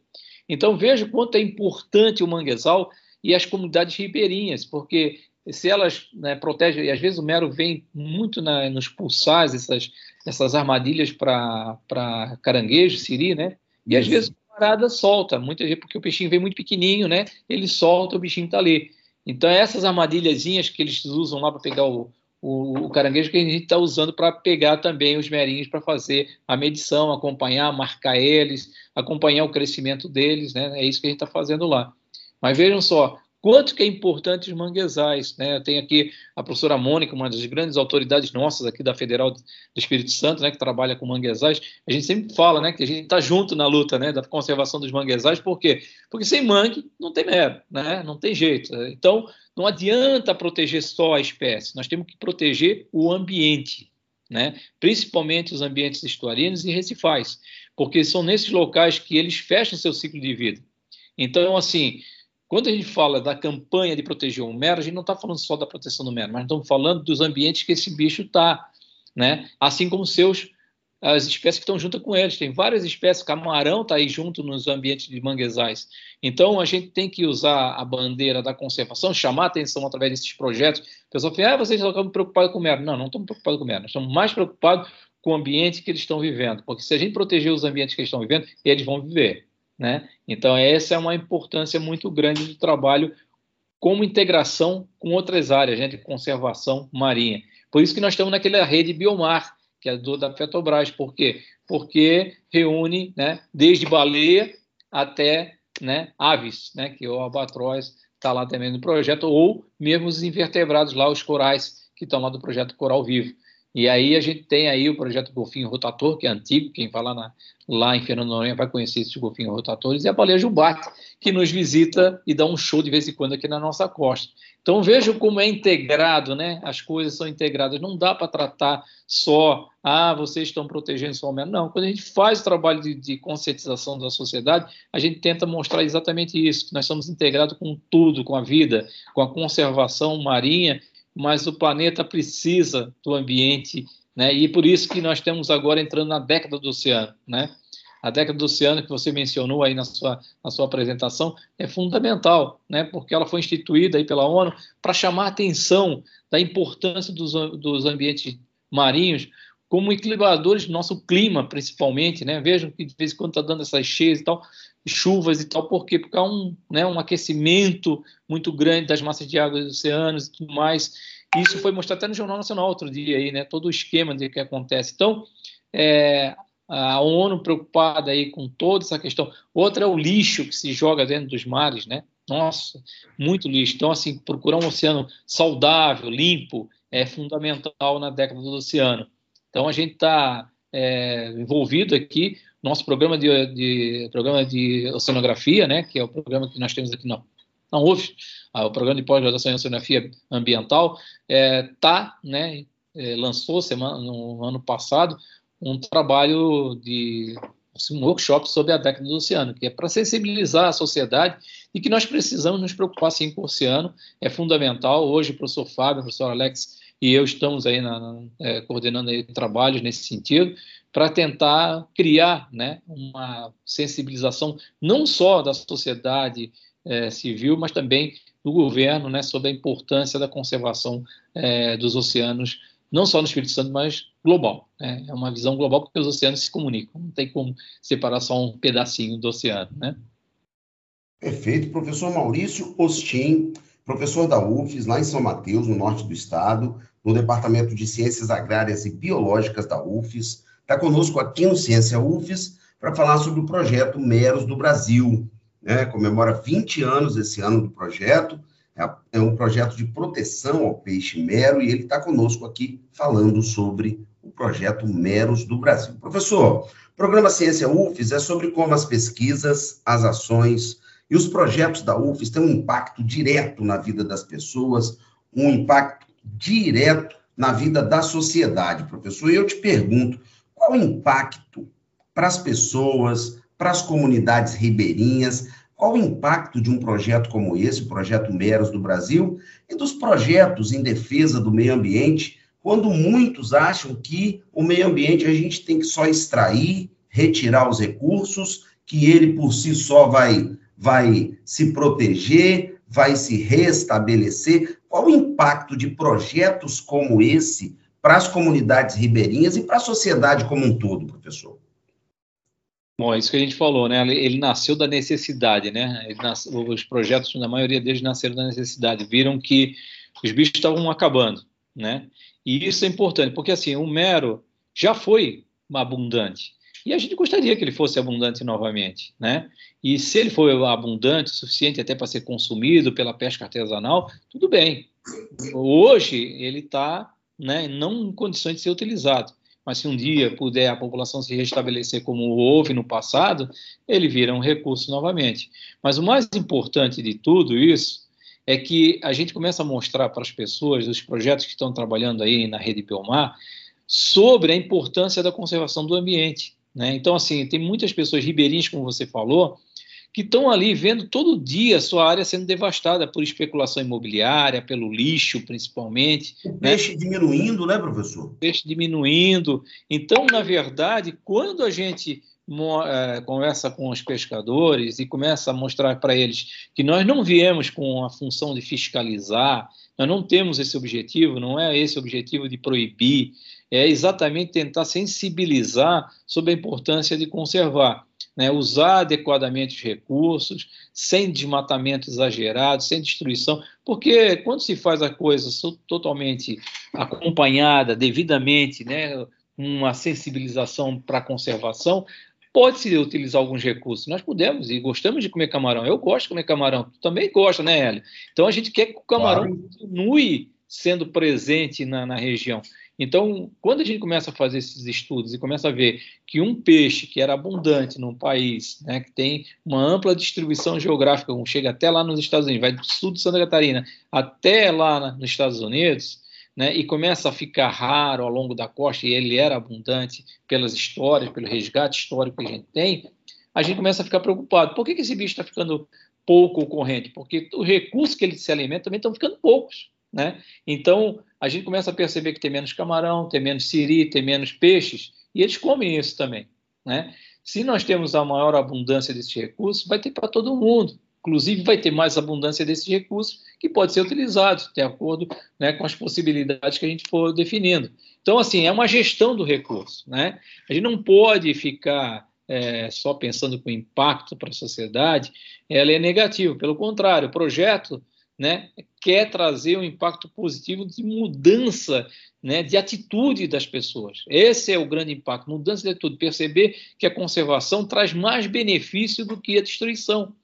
[SPEAKER 3] Então veja quanto é importante o manguezal e as comunidades ribeirinhas, porque se elas né, protegem, e às vezes o mero vem muito na, nos pulsares, essas, essas armadilhas para caranguejo, siri, né? E às vezes a parada solta, muitas vezes porque o peixinho vem muito pequenininho, né? Ele solta, o bichinho está ali. Então, essas armadilhazinhas que eles usam lá para pegar o, o, o, caranguejo, que a gente está usando para pegar também os merinhos para fazer a medição, acompanhar, marcar eles, acompanhar o crescimento deles, né? É isso que a gente está fazendo lá. Mas vejam só, quanto que é importante os manguezais. Né? Tenho aqui a professora Mônica, uma das grandes autoridades nossas aqui da Federal do Espírito Santo, né, que trabalha com manguezais. A gente sempre fala né, que a gente está junto na luta né, da conservação dos manguezais, por quê? Porque sem mangue não tem mero, né? não tem jeito. Então, não adianta proteger só a espécie, nós temos que proteger o ambiente, né? principalmente os ambientes estuarinos e recifais, porque são nesses locais que eles fecham seu ciclo de vida. Então, assim, quando a gente fala da campanha de proteger o mero, a gente não está falando só da proteção do mero, mas estamos falando dos ambientes que esse bicho está, né? Assim como seus as espécies que estão junto com eles. Tem várias espécies, camarão está aí junto nos ambientes de manguezais. Então, a gente tem que usar a bandeira da conservação, chamar atenção através desses projetos. O pessoal fala, ah, vocês estão preocupados com o mero. Não, não estamos preocupados com o mero. Nós estamos mais preocupados com o ambiente que eles estão vivendo. Porque se a gente proteger os ambientes que eles estão vivendo, eles vão viver. Né? Então, essa é uma importância muito grande do trabalho como integração com outras áreas né, de conservação marinha. Por isso que nós estamos naquela rede Biomar, que é do, da Petrobras. Por quê? Porque reúne né, desde baleia até né, aves, né, que o albatroz está lá também no projeto, ou mesmo os invertebrados lá, os corais, que estão lá do projeto Coral Vivo. E aí a gente tem aí o projeto Golfinho Rotator, que é antigo, quem vai lá, na, lá em Fernando Noronha vai conhecer esses golfinhos rotatores, e a baleia jubarte, que nos visita e dá um show de vez em quando aqui na nossa costa. Então vejam como é integrado, né? As coisas são integradas. Não dá para tratar só, ah, vocês estão protegendo só o meio. Não, quando a gente faz o trabalho de, de, conscientização da sociedade, a gente tenta mostrar exatamente isso, que nós somos integrados com tudo, com a vida, com a conservação marinha mas o planeta precisa do ambiente, né? E por isso que nós estamos agora entrando na década do oceano, né? A década do oceano que você mencionou aí na sua, na sua apresentação é fundamental, né? Porque ela foi instituída aí pela ONU para chamar a atenção da importância dos, dos ambientes marinhos como equilibradores do nosso clima, principalmente, né? Vejam que de vez em quando está dando essas cheias e tal, chuvas e tal, por quê? Porque há um, né, um aquecimento muito grande das massas de água dos oceanos e tudo mais. Isso foi mostrado até no Jornal Nacional outro dia aí, né? Todo o esquema de que acontece. Então, é, a ONU preocupada aí com toda essa questão. Outra é o lixo que se joga dentro dos mares, né? Nossa, muito lixo. Então, assim, procurar um oceano saudável, limpo, é fundamental na década do oceano. Então, a gente está é, envolvido aqui. Nosso programa de, de, programa de oceanografia, né, que é o programa que nós temos aqui na, na UF, ah, o programa de pós-graduação em oceanografia ambiental, é, tá, né, é, lançou semana, no ano passado um trabalho de assim, um workshop sobre a década do oceano, que é para sensibilizar a sociedade e que nós precisamos nos preocupar sim com o oceano, é fundamental. Hoje o professor Fábio, o professor Alex e eu estamos aí na, na, é, coordenando aí trabalhos nesse sentido para tentar criar né, uma sensibilização não só da sociedade é, civil, mas também do governo né, sobre a importância da conservação é, dos oceanos não só no Espírito Santo, mas global. Né? É uma visão global porque os oceanos se comunicam, não tem como separar só um pedacinho do oceano. Né?
[SPEAKER 2] Perfeito. Professor Maurício Ostin, professor da UFES, lá em São Mateus, no norte do estado, no Departamento de Ciências Agrárias e Biológicas da UFES, está conosco aqui no Ciência UFES para falar sobre o projeto Meros do Brasil. Né? Comemora 20 anos esse ano do projeto, é um projeto de proteção ao peixe mero e ele está conosco aqui falando sobre o projeto Meros do Brasil. Professor, o programa Ciência UFES é sobre como as pesquisas, as ações e os projetos da UFES têm um impacto direto na vida das pessoas, um impacto direto na vida da sociedade, professor. E eu te pergunto, qual o impacto para as pessoas, para as comunidades ribeirinhas, qual o impacto de um projeto como esse, o projeto Meros do Brasil, e dos projetos em defesa do meio ambiente, quando muitos acham que o meio ambiente a gente tem que só extrair, retirar os recursos, que ele por si só vai, vai se proteger, vai se restabelecer. Qual o impacto de projetos como esse para as comunidades ribeirinhas e para a sociedade como um todo, professor?
[SPEAKER 3] Bom, é isso que a gente falou, né? Ele nasceu da necessidade, né? os projetos, na maioria deles, nasceram da necessidade. Viram que os bichos estavam acabando, né? E isso é importante, porque assim, o mero já foi abundante. E a gente gostaria que ele fosse abundante novamente, né? E se ele for abundante o suficiente até para ser consumido pela pesca artesanal, tudo bem. Hoje ele está né, não em condições de ser utilizado mas se um dia puder a população se restabelecer como houve no passado, ele vira um recurso novamente. Mas o mais importante de tudo isso é que a gente começa a mostrar para as pessoas, os projetos que estão trabalhando aí na rede Biomar, sobre a importância da conservação do ambiente. Né? Então, assim, tem muitas pessoas ribeirinhas, como você falou, que estão ali vendo todo dia a sua área sendo devastada por especulação imobiliária, pelo lixo, principalmente.
[SPEAKER 2] O né? peixe diminuindo, né, professor? O
[SPEAKER 3] peixe diminuindo. Então, na verdade, quando a gente é, conversa com os pescadores e começa a mostrar para eles que nós não viemos com a função de fiscalizar, nós não temos esse objetivo, não é esse objetivo de proibir, é exatamente tentar sensibilizar sobre a importância de conservar né, usar adequadamente os recursos, sem desmatamento exagerado, sem destruição, porque quando se faz a coisa totalmente acompanhada, devidamente, né, uma sensibilização para conservação, pode-se utilizar alguns recursos. Nós podemos e gostamos de comer camarão. Eu gosto de comer camarão. Tu também gosta, né, Hélio? Então a gente quer que o camarão claro. continue sendo presente na, na região. Então, quando a gente começa a fazer esses estudos e começa a ver que um peixe que era abundante num país, né, que tem uma ampla distribuição geográfica, chega até lá nos Estados Unidos, vai do sul de Santa Catarina até lá nos Estados Unidos, né, e começa a ficar raro ao longo da costa, e ele era abundante pelas histórias, pelo resgate histórico que a gente tem, a gente começa a ficar preocupado. Por que, que esse bicho está ficando pouco ocorrente? Porque os recursos que ele se alimenta também estão ficando poucos. Né? Então, a gente começa a perceber que tem menos camarão, tem menos siri, tem menos peixes, e eles comem isso também. Né? Se nós temos a maior abundância desses recursos, vai ter para todo mundo. Inclusive, vai ter mais abundância desses recursos que pode ser utilizado, de acordo né, com as possibilidades que a gente for definindo. Então, assim, é uma gestão do recurso. Né? A gente não pode ficar é, só pensando com impacto para a sociedade, ela é negativa. Pelo contrário, o projeto né, quer trazer um impacto positivo de mudança né, de atitude das pessoas. Esse é o grande impacto, mudança de atitude, perceber que a conservação traz mais benefício do que a destruição.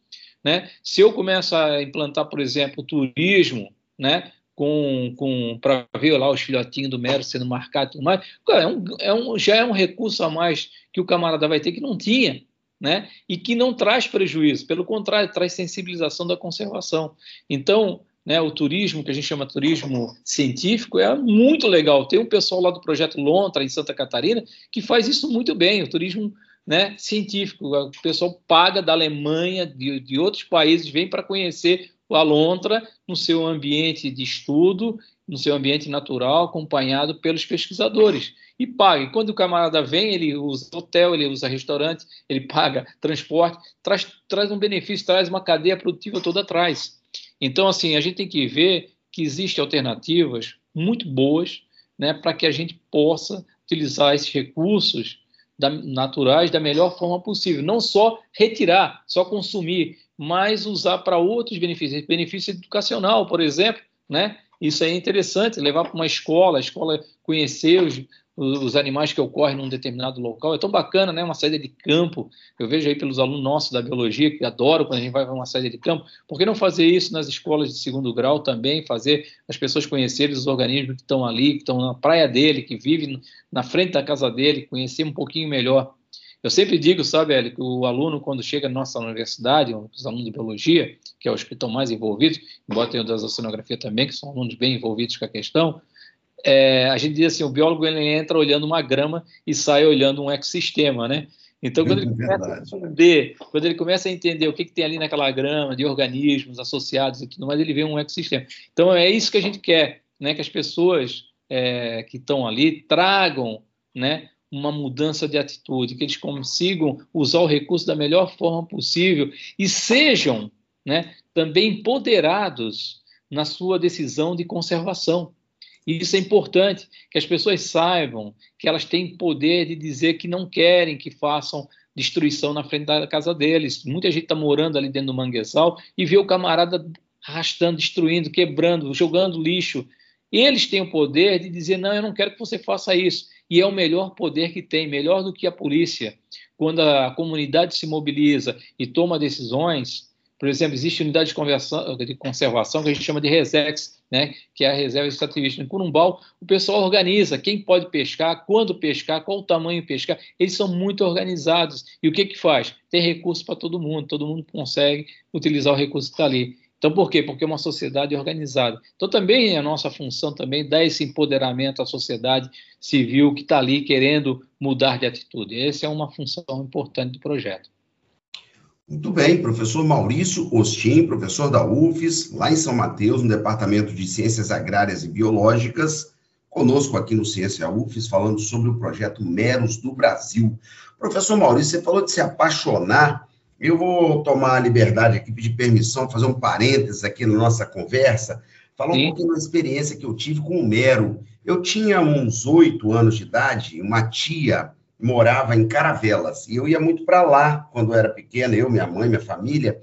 [SPEAKER 3] Né? Se eu começo a implantar, por exemplo, turismo, né, com, com para ver lá os filhotinhos do mero sendo marcados e tudo mais, é um, é um, já é um recurso a mais que o camarada vai ter que não tinha né? e que não traz prejuízo, pelo contrário, traz sensibilização da conservação. Então, né, o turismo, que a gente chama de turismo científico, é muito legal. Tem um pessoal lá do Projeto Lontra, em Santa Catarina, que faz isso muito bem, o turismo né, científico. O pessoal paga da Alemanha, de, de outros países, vem para conhecer o Alontra no seu ambiente de estudo, no seu ambiente natural, acompanhado pelos pesquisadores e paga. E quando o camarada vem, ele usa hotel, ele usa restaurante, ele paga transporte, traz, traz um benefício, traz uma cadeia produtiva toda atrás. Então, assim, a gente tem que ver que existem alternativas muito boas né, para que a gente possa utilizar esses recursos da, naturais da melhor forma possível. Não só retirar, só consumir, mas usar para outros benefícios. Benefício educacional, por exemplo, né? Isso é interessante, levar para uma escola, a escola conhecer os, os animais que ocorrem num determinado local. É tão bacana, né? Uma saída de campo. Eu vejo aí pelos alunos nossos da biologia que adoram quando a gente vai para uma saída de campo. Por que não fazer isso nas escolas de segundo grau também? Fazer as pessoas conhecerem os organismos que estão ali, que estão na praia dele, que vivem na frente da casa dele, conhecer um pouquinho melhor. Eu sempre digo, sabe, Hélio, que o aluno, quando chega na nossa universidade, os alunos de biologia, que é os que estão mais envolvidos, embora tenha das oceanografia também, que são alunos bem envolvidos com a questão, é, a gente diz assim, o biólogo ele entra olhando uma grama e sai olhando um ecossistema, né? Então, quando ele é começa a entender, quando ele começa a entender o que, que, tem ali naquela grama de organismos associados e tudo mais, ele vê um ecossistema. Então, é isso que a gente quer, né? Que as pessoas é, que estão ali tragam, né? Uma mudança de atitude, que eles consigam usar o recurso da melhor forma possível e sejam, né? Também empoderados na sua decisão de conservação. E isso é importante, que as pessoas saibam que elas têm poder de dizer que não querem que façam destruição na frente da casa deles. Muita gente está morando ali dentro do manguezal e vê o camarada arrastando, destruindo, quebrando, jogando lixo. Eles têm o poder de dizer: não, eu não quero que você faça isso. E é o melhor poder que tem, melhor do que a polícia. Quando a comunidade se mobiliza e toma decisões, por exemplo, existe unidade de, de conservação que a gente chama de RESEX, né, que é a reserva extrativista. Em Curumbau, o pessoal organiza quem pode pescar, quando pescar, qual o tamanho pescar. Eles são muito organizados. E o que, que faz? Tem recurso para todo mundo, todo mundo consegue utilizar o recurso que está ali. Então, por quê? Porque é uma sociedade organizada. Então, também é a nossa função também dar esse empoderamento à sociedade civil que está ali querendo mudar de atitude. Essa é uma função importante do projeto.
[SPEAKER 2] Muito bem, professor Maurício Ostin, professor da UFES, lá em São Mateus, no Departamento de Ciências Agrárias e Biológicas, conosco aqui no Ciência UFES, falando sobre o projeto Meros do Brasil. Professor Maurício, você falou de se apaixonar. Eu vou tomar a liberdade aqui, pedir permissão, fazer um parênteses aqui na nossa conversa, falar Sim. um pouquinho da experiência que eu tive com o Mero. Eu tinha uns oito anos de idade, uma tia morava em Caravelas. E eu ia muito para lá quando eu era pequena, eu, minha mãe, minha família.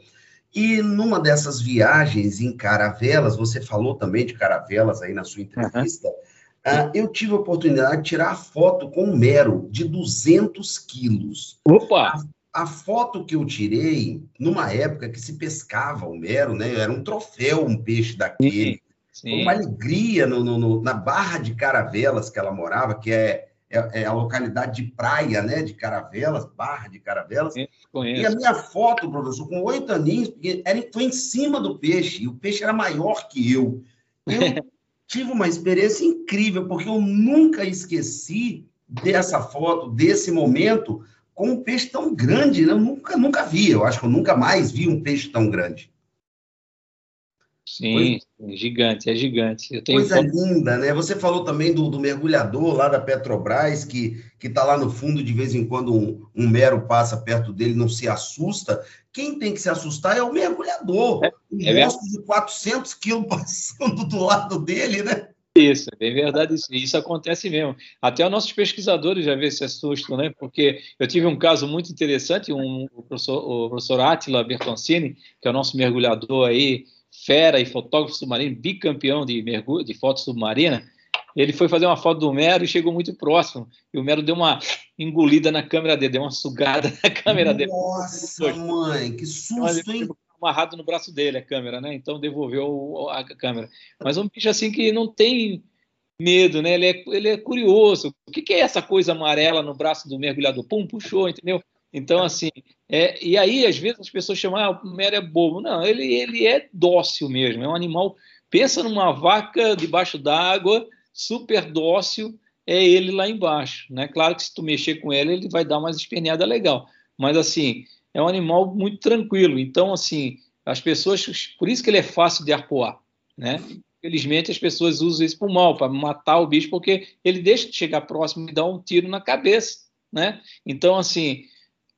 [SPEAKER 2] E numa dessas viagens em Caravelas, você falou também de Caravelas aí na sua entrevista, uhum. uh, eu tive a oportunidade de tirar foto com um mero de 200 quilos.
[SPEAKER 3] Opa!
[SPEAKER 2] A, foto que eu tirei, numa época que se pescava o mero, né? Era um troféu, um peixe daquele. Sim, sim. Uma alegria no, no, no, na Barra de Caravelas que ela morava, que é é, é, a localidade de praia, né, de Caravelas, Barra de Caravelas. Conheço. E a minha foto, professor, com oito aninhos, era, foi em cima do peixe, e o peixe era maior que eu. Eu tive uma experiência incrível, porque eu nunca esqueci dessa foto, desse momento, com um peixe tão grande, né? Eu nunca, nunca vi, eu acho que eu nunca mais vi um peixe tão grande.
[SPEAKER 3] Sim, gigante, é gigante. Eu
[SPEAKER 2] tenho Coisa linda, né? Você falou também do, do mergulhador lá da Petrobras, que está lá no fundo, de vez em quando um, um, mero passa perto dele, não se assusta. Quem tem que se assustar é o mergulhador. É, um é monstro de 400 quilos passando do lado dele, né?
[SPEAKER 3] Isso, é verdade isso. Isso acontece mesmo. Até os nossos pesquisadores já vê se assustam, né? Porque eu tive um caso muito interessante, um, o, professor, o professor Attila Bertoncini, que é o nosso mergulhador aí, fera e fotógrafo submarino, bicampeão de mergulho, de foto submarina, ele foi fazer uma foto do Mero e chegou muito próximo. E o Mero deu uma engolida na câmera dele, deu uma sugada na câmera
[SPEAKER 2] Nossa,
[SPEAKER 3] dele.
[SPEAKER 2] Nossa, mãe, que susto, hein?
[SPEAKER 3] Amarrado no braço dele a câmera, né? Então devolveu a câmera. Mas um bicho assim que não tem medo, né? Ele é, ele é curioso. O que, que é essa coisa amarela no braço do mergulhador? Pum, puxou, entendeu? Então, assim, é, e aí às vezes as pessoas chamam, ah, o Mero é bobo. Não, ele, ele é dócil mesmo, é um animal. Pensa numa vaca debaixo d'água, super dócil, é ele lá embaixo, né? Claro que se tu mexer com ele, ele vai dar umas esperneada legal, mas assim, é um animal muito tranquilo. Então, assim, as pessoas, por isso que ele é fácil de arpoar, né? Felizmente as pessoas usam isso para mal, para matar o bicho, porque ele deixa de chegar próximo e dar um tiro na cabeça, né? Então, assim,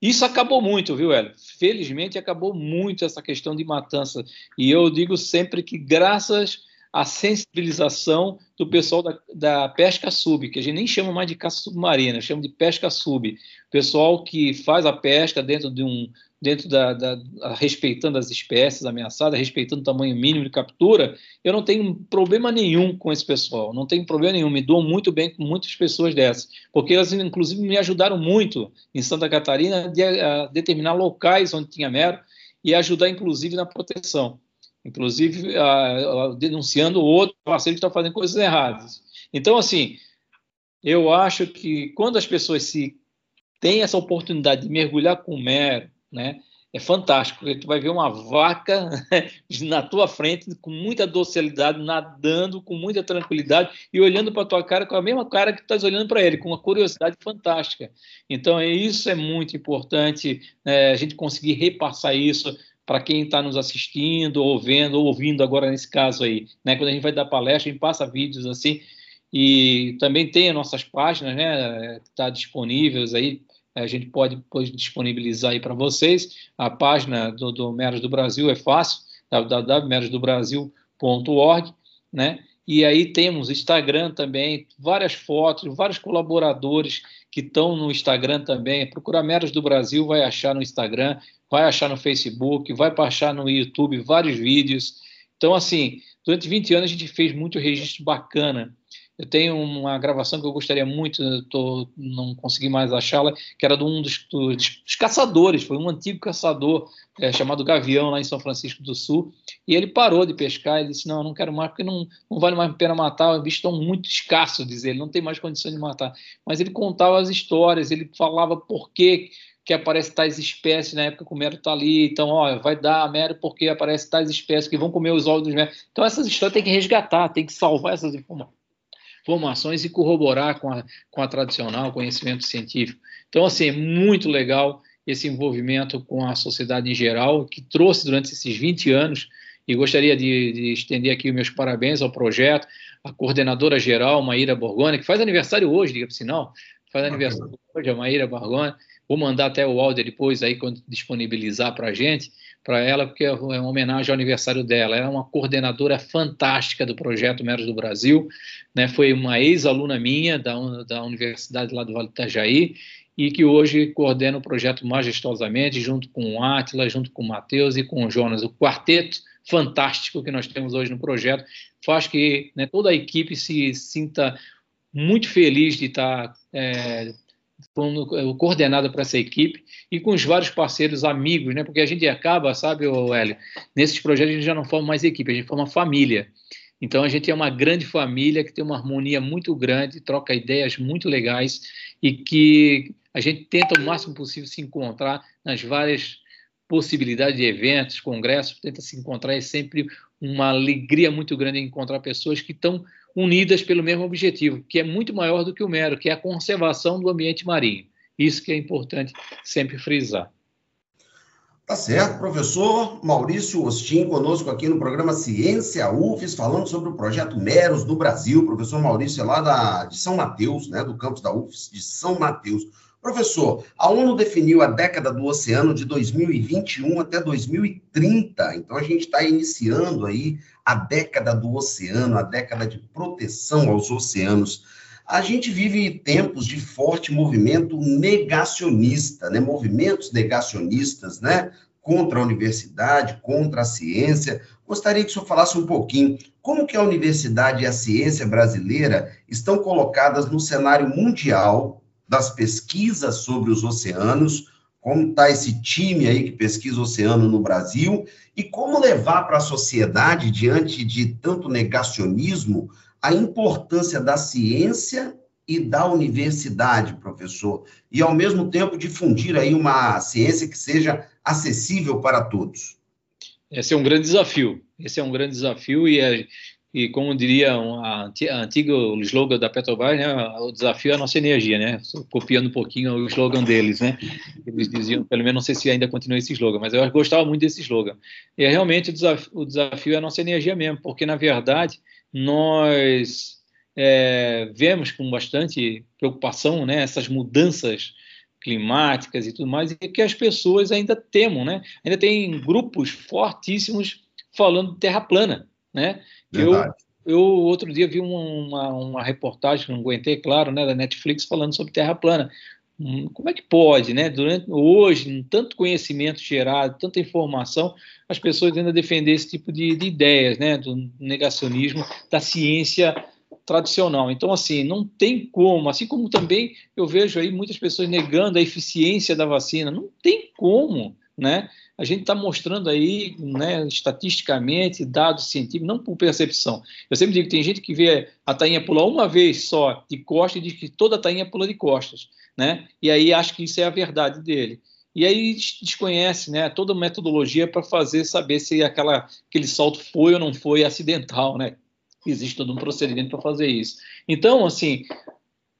[SPEAKER 3] isso acabou muito, viu, Hélio? Felizmente acabou muito essa questão de matança. E eu digo sempre que, graças à sensibilização do pessoal da, da, pesca sub, que a gente nem chama mais de caça submarina, chama de pesca sub. Pessoal que faz a pesca dentro de um, dentro da, da, respeitando as espécies ameaçadas, respeitando o tamanho mínimo de captura, eu não tenho problema nenhum com esse pessoal, não tenho problema nenhum, me dou muito bem com muitas pessoas dessas, porque elas inclusive me ajudaram muito em Santa Catarina de, a, determinar locais onde tinha mero e ajudar inclusive na proteção, inclusive a, a, denunciando outro parceiro que está fazendo coisas erradas. Então, assim, eu acho que quando as pessoas se têm essa oportunidade de mergulhar com mero, né? É fantástico, porque tu vai ver uma vaca na tua frente com muita docilidade, nadando com muita tranquilidade e olhando para tua cara com a mesma cara que tu estás olhando para ele, com uma curiosidade fantástica. Então, é, isso é muito importante, é, a gente conseguir repassar isso para quem está nos assistindo, ou vendo, ou ouvindo agora nesse caso aí. Né? Quando a gente vai dar palestra, a gente passa vídeos assim, e também tem as nossas páginas, né, que tá disponíveis aí a gente pode depois disponibilizar aí para vocês. A página do, do Meros do Brasil é fácil, www.merosdobrasil.org, né? E aí temos Instagram também, várias fotos, vários colaboradores que estão no Instagram também. Procura Meros do Brasil, vai achar no Instagram, vai achar no Facebook, vai achar no YouTube vários vídeos. Então, assim, durante 20 anos a gente fez muito registro bacana eu tenho uma gravação que eu gostaria muito, tô, não consegui mais achá-la, que era de um dos, dos, dos, caçadores, foi um antigo caçador é, chamado Gavião, lá em São Francisco do Sul, e ele parou de pescar, ele disse, não, eu não quero mais, porque não, não vale mais a pena matar, os bichos estão muito escassos, diz ele, não tem mais condições de matar. Mas ele contava as histórias, ele falava por que que aparece tais espécies na época que o mero está ali, então, ó, vai dar mero porque aparece tais espécies que vão comer os ovos dos meros. Então, essas histórias tem que resgatar, tem que salvar essas informações formações e corroborar com a, com a tradicional conhecimento científico. Então, assim, é muito legal esse envolvimento com a sociedade em geral, que trouxe durante esses 20 anos, e gostaria de, de estender aqui os meus parabéns ao projeto, a coordenadora geral, Maíra Borgoni, que faz aniversário hoje, diga por sinal, faz aniversário hoje, a Maíra Borgoni, vou mandar até o áudio depois aí, quando disponibilizar para a gente, para ela, porque é uma homenagem ao aniversário dela. Ela é uma coordenadora fantástica do projeto Meros do Brasil, né? foi uma ex-aluna minha da, da Universidade lá do Vale do Itajaí, e que hoje coordena o projeto majestosamente, junto com o Átila, junto com o Matheus e com o Jonas. O quarteto fantástico que nós temos hoje no projeto faz que né, toda a equipe se sinta muito feliz de estar é, como coordenada para essa equipe e com os vários parceiros amigos, né? Porque a gente acaba, sabe, Hélio, nesses projetos a gente já não forma mais equipe, a gente forma família. Então a gente é uma grande família que tem uma harmonia muito grande, troca ideias muito legais e que a gente tenta o máximo possível se encontrar nas várias possibilidades de eventos, congressos, tenta se encontrar, é sempre uma alegria muito grande encontrar pessoas que estão unidas pelo mesmo objetivo, que é muito maior do que o mero, que é a conservação do ambiente marinho. Isso que é importante sempre frisar.
[SPEAKER 2] Tá certo, professor Maurício Ostin, conosco aqui no programa Ciência UFES, falando sobre o projeto Meros do Brasil. Professor Maurício é lá da, de São Mateus, né, do campus da UFES de São Mateus. Professor, a ONU definiu a década do oceano de 2021 até 2030, então a gente está iniciando aí a década do oceano, a década de proteção aos oceanos. A gente vive tempos de forte movimento negacionista, né? movimentos negacionistas, né? contra a universidade, contra a ciência, gostaria que o senhor falasse um pouquinho como que a universidade e a ciência brasileira estão colocadas no cenário mundial das pesquisas sobre os oceanos, como está esse time aí que pesquisa oceano no Brasil, e como levar para a sociedade, diante de tanto negacionismo, a importância da ciência e da universidade, professor, e ao mesmo tempo difundir aí uma ciência que seja acessível para todos.
[SPEAKER 3] Esse é um grande desafio. Esse é um grande desafio e, é, e como diria a, a antiga slogan da Petrobras, né, o desafio é a nossa energia, né? Copiando um pouquinho o slogan deles, né? Eles diziam, pelo menos não sei se ainda continua esse slogan, mas eu gostava muito desse slogan. E é realmente o desafio, o desafio é a nossa energia mesmo, porque na verdade nós é, vemos com bastante preocupação, né, essas mudanças climáticas e tudo mais, e que as pessoas ainda temam, né? Ainda tem grupos fortíssimos falando de terra plana, né? Eu, eu outro dia vi uma, uma reportagem, não aguentei, claro, né, da Netflix falando sobre terra plana. Hum, como é que pode, né? Durante hoje, tanto conhecimento gerado, tanta informação, as pessoas ainda defender esse tipo de, de ideias, né? Do negacionismo da ciência tradicional. Então, assim, não tem como, assim como também eu vejo aí muitas pessoas negando a eficiência da vacina, não tem como, né? A gente está mostrando aí, né, estatisticamente, dados científicos, não por percepção. Eu sempre digo que tem gente que vê a tainha pular uma vez só de costas e diz que toda a tainha pula de costas, né? E aí acha que isso é a verdade dele. E aí desconhece né, toda a metodologia para fazer saber se aquela, aquele salto foi ou não foi acidental, né? existe todo um procedimento para fazer isso. Então, assim,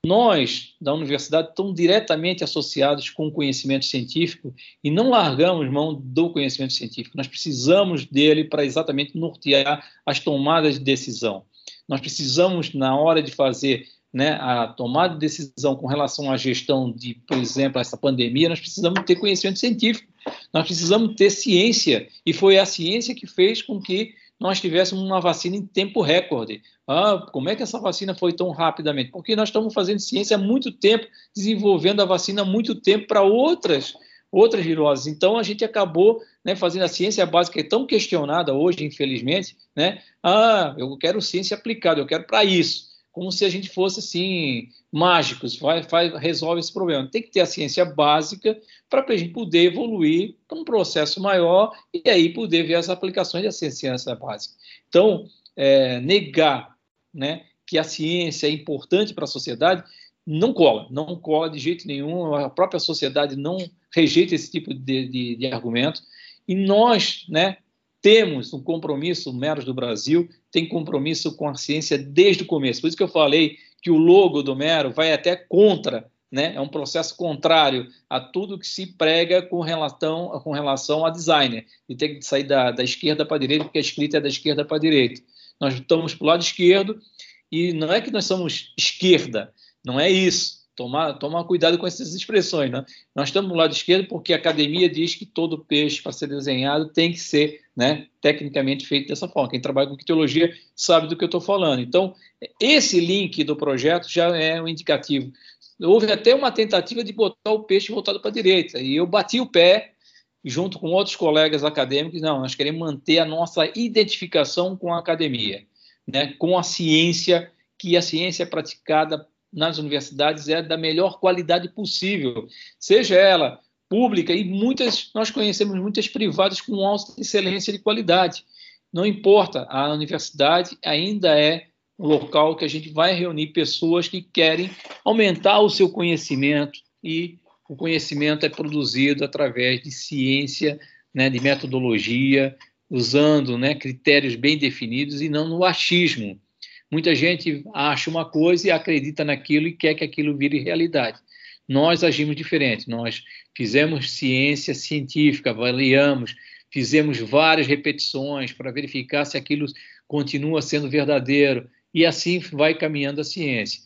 [SPEAKER 3] nós da universidade estamos diretamente associados com o conhecimento científico e não largamos mão do conhecimento científico. Nós precisamos dele para exatamente nortear as tomadas de decisão. Nós precisamos, na hora de fazer né, a tomada de decisão com relação à gestão de, por exemplo, essa pandemia, nós precisamos ter conhecimento científico, nós precisamos ter ciência, e foi a ciência que fez com que nós tivéssemos uma vacina em tempo recorde. Ah, como é que essa vacina foi tão rapidamente? Porque nós estamos fazendo ciência há muito tempo, desenvolvendo a vacina há muito tempo para outras outras viroses. Então a gente acabou né, fazendo a ciência básica é tão questionada hoje, infelizmente, né? Ah, eu quero ciência aplicada, eu quero para isso como se a gente fosse assim mágicos, vai, vai, resolve esse problema. Tem que ter a ciência básica para a gente poder evoluir para um processo maior e aí poder ver as aplicações da ciência básica. Então, é, negar né, que a ciência é importante para a sociedade não cola, não cola de jeito nenhum. A própria sociedade não rejeita esse tipo de, de, de argumento. E nós, né, temos um compromisso, Meros do Brasil tem compromisso com a ciência desde o começo. Por isso que eu falei que o logo do Mero vai até contra, né? é um processo contrário a tudo que se prega com relação, com relação a designer. E tem que sair da, da esquerda para a direita, porque a escrita é da esquerda para a direita. Nós estamos para o lado esquerdo e não é que nós somos esquerda, não é isso tomar, tomar cuidado com essas expressões. Né? Nós estamos no lado esquerdo porque a academia diz que todo peixe, para ser desenhado, tem que ser né, tecnicamente feito dessa forma. Quem trabalha com teologia sabe do que eu estou falando. Então, esse link do projeto já é um indicativo. Houve até uma tentativa de botar o peixe voltado para a direita, e eu bati o pé, junto com outros colegas acadêmicos, não, nós queremos manter a nossa identificação com a academia, né, com a ciência, que a ciência é praticada nas universidades é da melhor qualidade possível, seja ela pública e muitas nós conhecemos muitas privadas com alta excelência de qualidade. Não importa, a universidade ainda é um local que a gente vai reunir pessoas que querem aumentar o seu conhecimento e o conhecimento é produzido através de ciência, né, de metodologia, usando né, critérios bem definidos e não no achismo. Muita gente acha uma coisa e acredita naquilo e quer que aquilo vire realidade. Nós agimos diferente. Nós fizemos ciência científica, avaliamos, fizemos várias repetições para verificar se aquilo continua sendo verdadeiro e assim vai caminhando a ciência.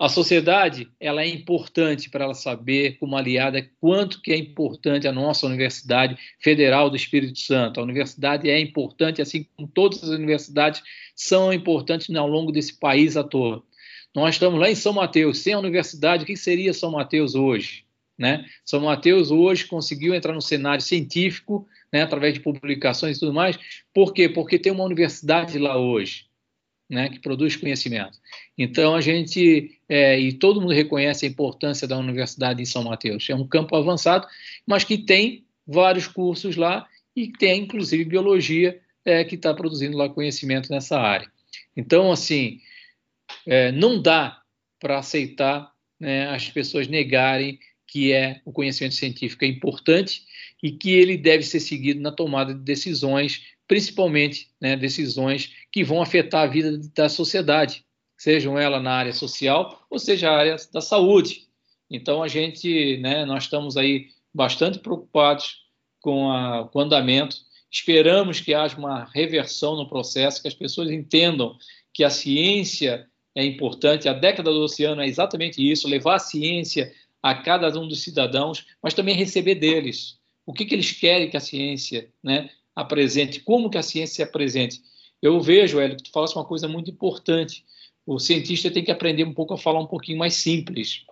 [SPEAKER 3] A sociedade ela é importante para ela saber, como aliada, quanto que é importante a nossa Universidade Federal do Espírito Santo. A universidade é importante, assim como todas as universidades são importantes ao longo desse país à toa. Nós estamos lá em São Mateus, sem a universidade, o que seria São Mateus hoje? Né? São Mateus hoje conseguiu entrar no cenário científico, né, através de publicações e tudo mais. Por quê? Porque tem uma universidade lá hoje, né, que produz conhecimento. Então a gente é, e todo mundo reconhece a importância da universidade em São Mateus. É um campo avançado, mas que tem vários cursos lá e tem inclusive biologia é, que está produzindo lá conhecimento nessa área. Então assim é, não dá para aceitar né, as pessoas negarem que é o conhecimento científico é importante e que ele deve ser seguido na tomada de decisões, principalmente né, decisões que vão afetar a vida da sociedade, sejam ela na área social ou seja a área da saúde. Então a gente, né, nós estamos aí bastante preocupados com, a, com o andamento. Esperamos que haja uma reversão no processo, que as pessoas entendam que a ciência é importante. A década do oceano é exatamente isso: levar a ciência a cada um dos cidadãos, mas também receber deles. O que, que eles querem que a ciência né, apresente, como que a ciência se apresente. Eu vejo, Hélio, que tu falaste uma coisa muito importante. O cientista tem que aprender um pouco a falar um pouquinho mais simples.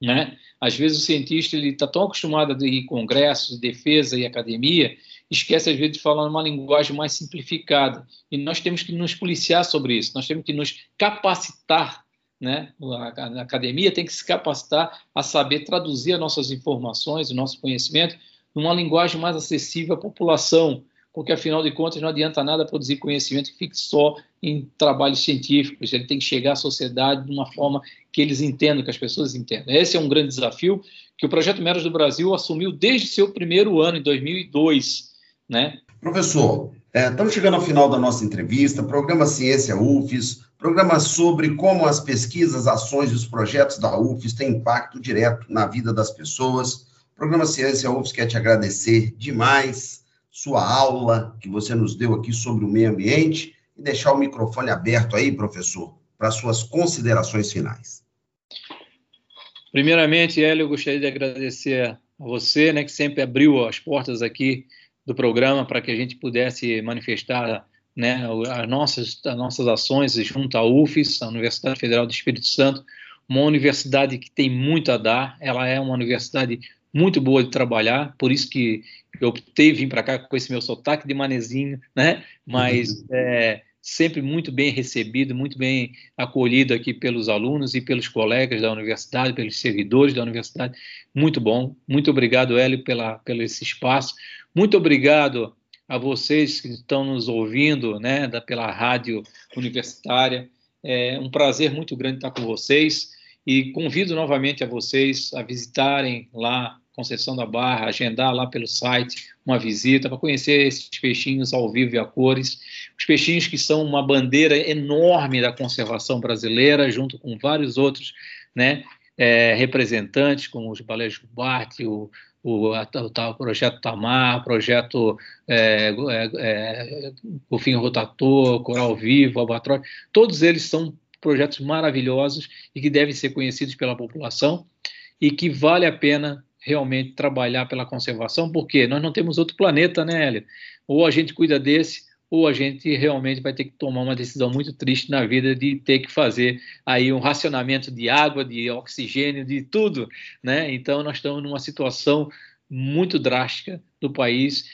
[SPEAKER 3] Né? Às vezes o cientista está tão acostumado a ir congressos, defesa e academia, esquece às vezes de falar numa linguagem mais simplificada. E nós temos que nos policiar sobre isso, nós temos que nos capacitar né? A academia tem que se capacitar a saber traduzir as nossas informações, o nosso conhecimento, numa linguagem mais acessível à população, porque afinal de contas não adianta nada produzir conhecimento que fique só em trabalhos científicos, ele tem que chegar à sociedade de uma forma que eles entendam, que as pessoas entendam. Esse é um grande desafio que o Projeto Meros do Brasil assumiu desde seu primeiro ano, em 2002. Né?
[SPEAKER 2] Professor, é, estamos chegando ao final da nossa entrevista, programa Ciência UFES, programa sobre como as pesquisas, ações e os projetos da UFES têm impacto direto na vida das pessoas. Programa Ciência UFES quer te agradecer demais sua aula que você nos deu aqui sobre o meio ambiente e deixar o microfone aberto aí, professor, para suas considerações finais.
[SPEAKER 3] Primeiramente, Hélio, eu gostaria de agradecer a você, né, que sempre abriu as portas aqui do programa para que a gente pudesse manifestar né, as, nossas, as nossas ações junto à UFES, a Universidade Federal do Espírito Santo, uma universidade que tem muito a dar, ela é uma universidade muito boa de trabalhar, por isso que eu optei vir para cá com esse meu sotaque de manezinho, né? Mas é, sempre muito bem recebido, muito bem acolhido aqui pelos alunos e pelos colegas da universidade, pelos servidores da universidade. Muito bom. Muito obrigado, Hélio, pela, pelo esse espaço. Muito obrigado a vocês que estão nos ouvindo, né, da, pela rádio universitária. É um prazer muito grande estar com vocês e convido novamente a vocês a visitarem lá Conceição da Barra, agendar lá pelo site uma visita para conhecer esses peixinhos ao vivo e a cores. Os peixinhos que são uma bandeira enorme da conservação brasileira, junto com vários outros né, é, representantes, como os baleias jubarte, o, o, o, projeto Tamar, projeto é, é, é, Golfinho Rotator, Coral Vivo, Albatroz, todos eles são projetos maravilhosos e que devem ser conhecidos pela população e que vale a pena realmente trabalhar pela conservação, porque nós não temos outro planeta, né, Hélio? Ou a gente cuida desse, ou a gente realmente vai ter que tomar uma decisão muito triste na vida de ter que fazer aí um racionamento de água, de oxigênio, de tudo, né? Então nós estamos numa situação muito drástica do país,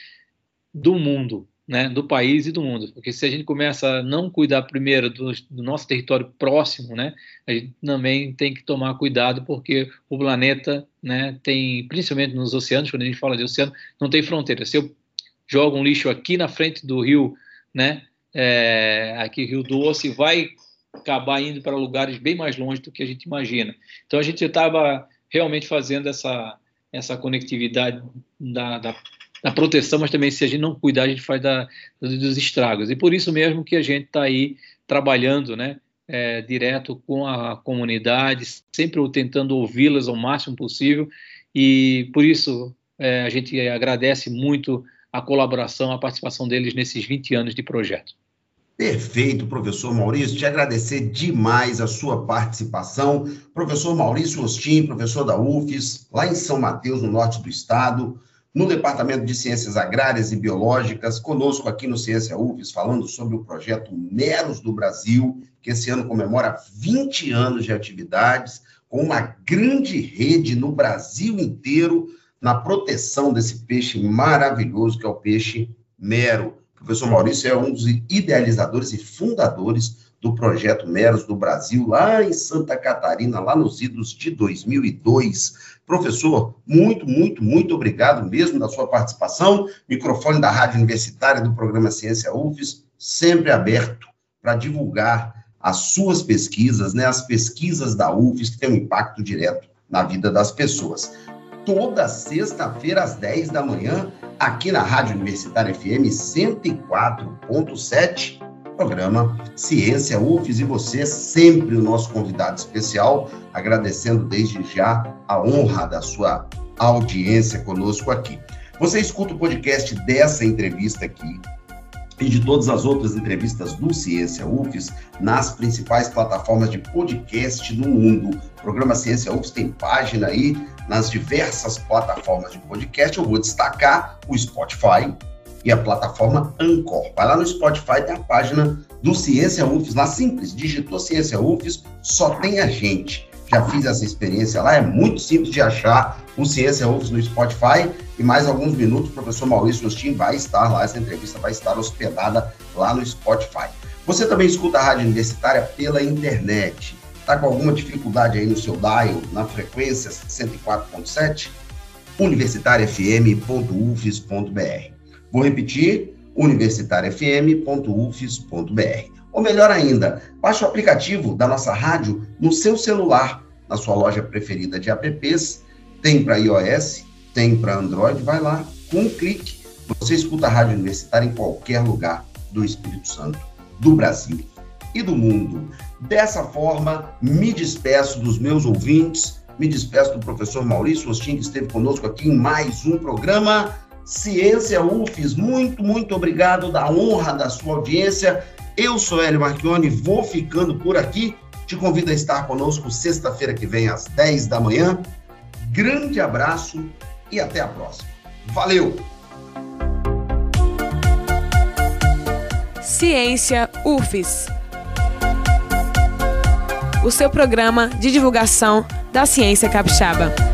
[SPEAKER 3] do mundo, né? Do país e do mundo, porque se a gente começa a não cuidar primeiro do, do nosso território próximo, né? A gente também tem que tomar cuidado porque o planeta, né? Tem principalmente nos oceanos, quando a gente fala de oceano, não tem fronteira. Se eu joga um lixo aqui na frente do rio, né? É, aqui Rio Doce, vai acabar indo para lugares bem mais longe do que a gente imagina. Então a gente estava realmente fazendo essa essa conectividade da, da, da, proteção, mas também se a gente não cuidar a gente faz da, dos estragos. E por isso mesmo que a gente está aí trabalhando, né? É, direto com a comunidade, sempre tentando ouvi-las ao máximo possível. E por isso é, a gente agradece muito a colaboração, a participação deles nesses 20 anos de projeto.
[SPEAKER 2] Perfeito, professor Maurício. Te agradecer demais a sua participação. Professor Maurício Ostim, professor da UFES, lá em São Mateus, no norte do estado, no Departamento de Ciências Agrárias e Biológicas, conosco aqui no Ciência UFES, falando sobre o projeto Meros do Brasil, que esse ano comemora 20 anos de atividades, com uma grande rede no Brasil inteiro na proteção desse peixe maravilhoso que é o peixe mero. O professor Maurício é um dos idealizadores e fundadores do projeto Meros do Brasil, lá em Santa Catarina, lá nos idos de 2002. Professor, muito, muito, muito obrigado mesmo da sua participação. Microfone da Rádio Universitária do programa Ciência UFES, sempre aberto para divulgar as suas pesquisas, né, as pesquisas da UFES que têm um impacto direto na vida das pessoas. Toda sexta-feira às 10 da manhã, aqui na Rádio Universitária FM 104.7 programa Ciência UFES e você sempre o nosso convidado especial, agradecendo desde já a honra da sua audiência conosco aqui. Você escuta o podcast dessa entrevista aqui e de todas as outras entrevistas do Ciência UFES nas principais plataformas de podcast do mundo. O programa Ciência UFES tem página aí nas diversas plataformas de podcast. Eu vou destacar o Spotify, e a plataforma Anchor. Vai lá no Spotify, tem a página do Ciência UFES, lá simples, digitou Ciência UFES, só tem a gente. Já fiz essa experiência lá, é muito simples de achar o Ciência UFES no Spotify e mais alguns minutos o professor Maurício Austin vai estar lá, essa entrevista vai estar hospedada lá no Spotify. Você também escuta a rádio universitária pela internet. Está com alguma dificuldade aí no seu dial, na frequência 104.7? universitariafm.ufes.br. Vou repetir, universitariafm.ufes.br. Ou melhor ainda, baixe o aplicativo da nossa rádio no seu celular, na sua loja preferida de apps. Tem para iOS, tem para Android, vai lá, com um clique, você escuta a Rádio Universitária em qualquer lugar do Espírito Santo, do Brasil e do mundo. Dessa forma, me despeço dos meus ouvintes, me despeço do professor Maurício Ostin, que esteve conosco aqui em mais um programa Ciência UFES, muito, muito obrigado da honra da sua audiência. Eu sou Hélio Marchione, vou ficando por aqui. Te convido a estar conosco sexta-feira que vem, às 10 da manhã. Grande abraço e até a próxima. Valeu!
[SPEAKER 1] Ciência UFES. O seu programa de divulgação da ciência capixaba.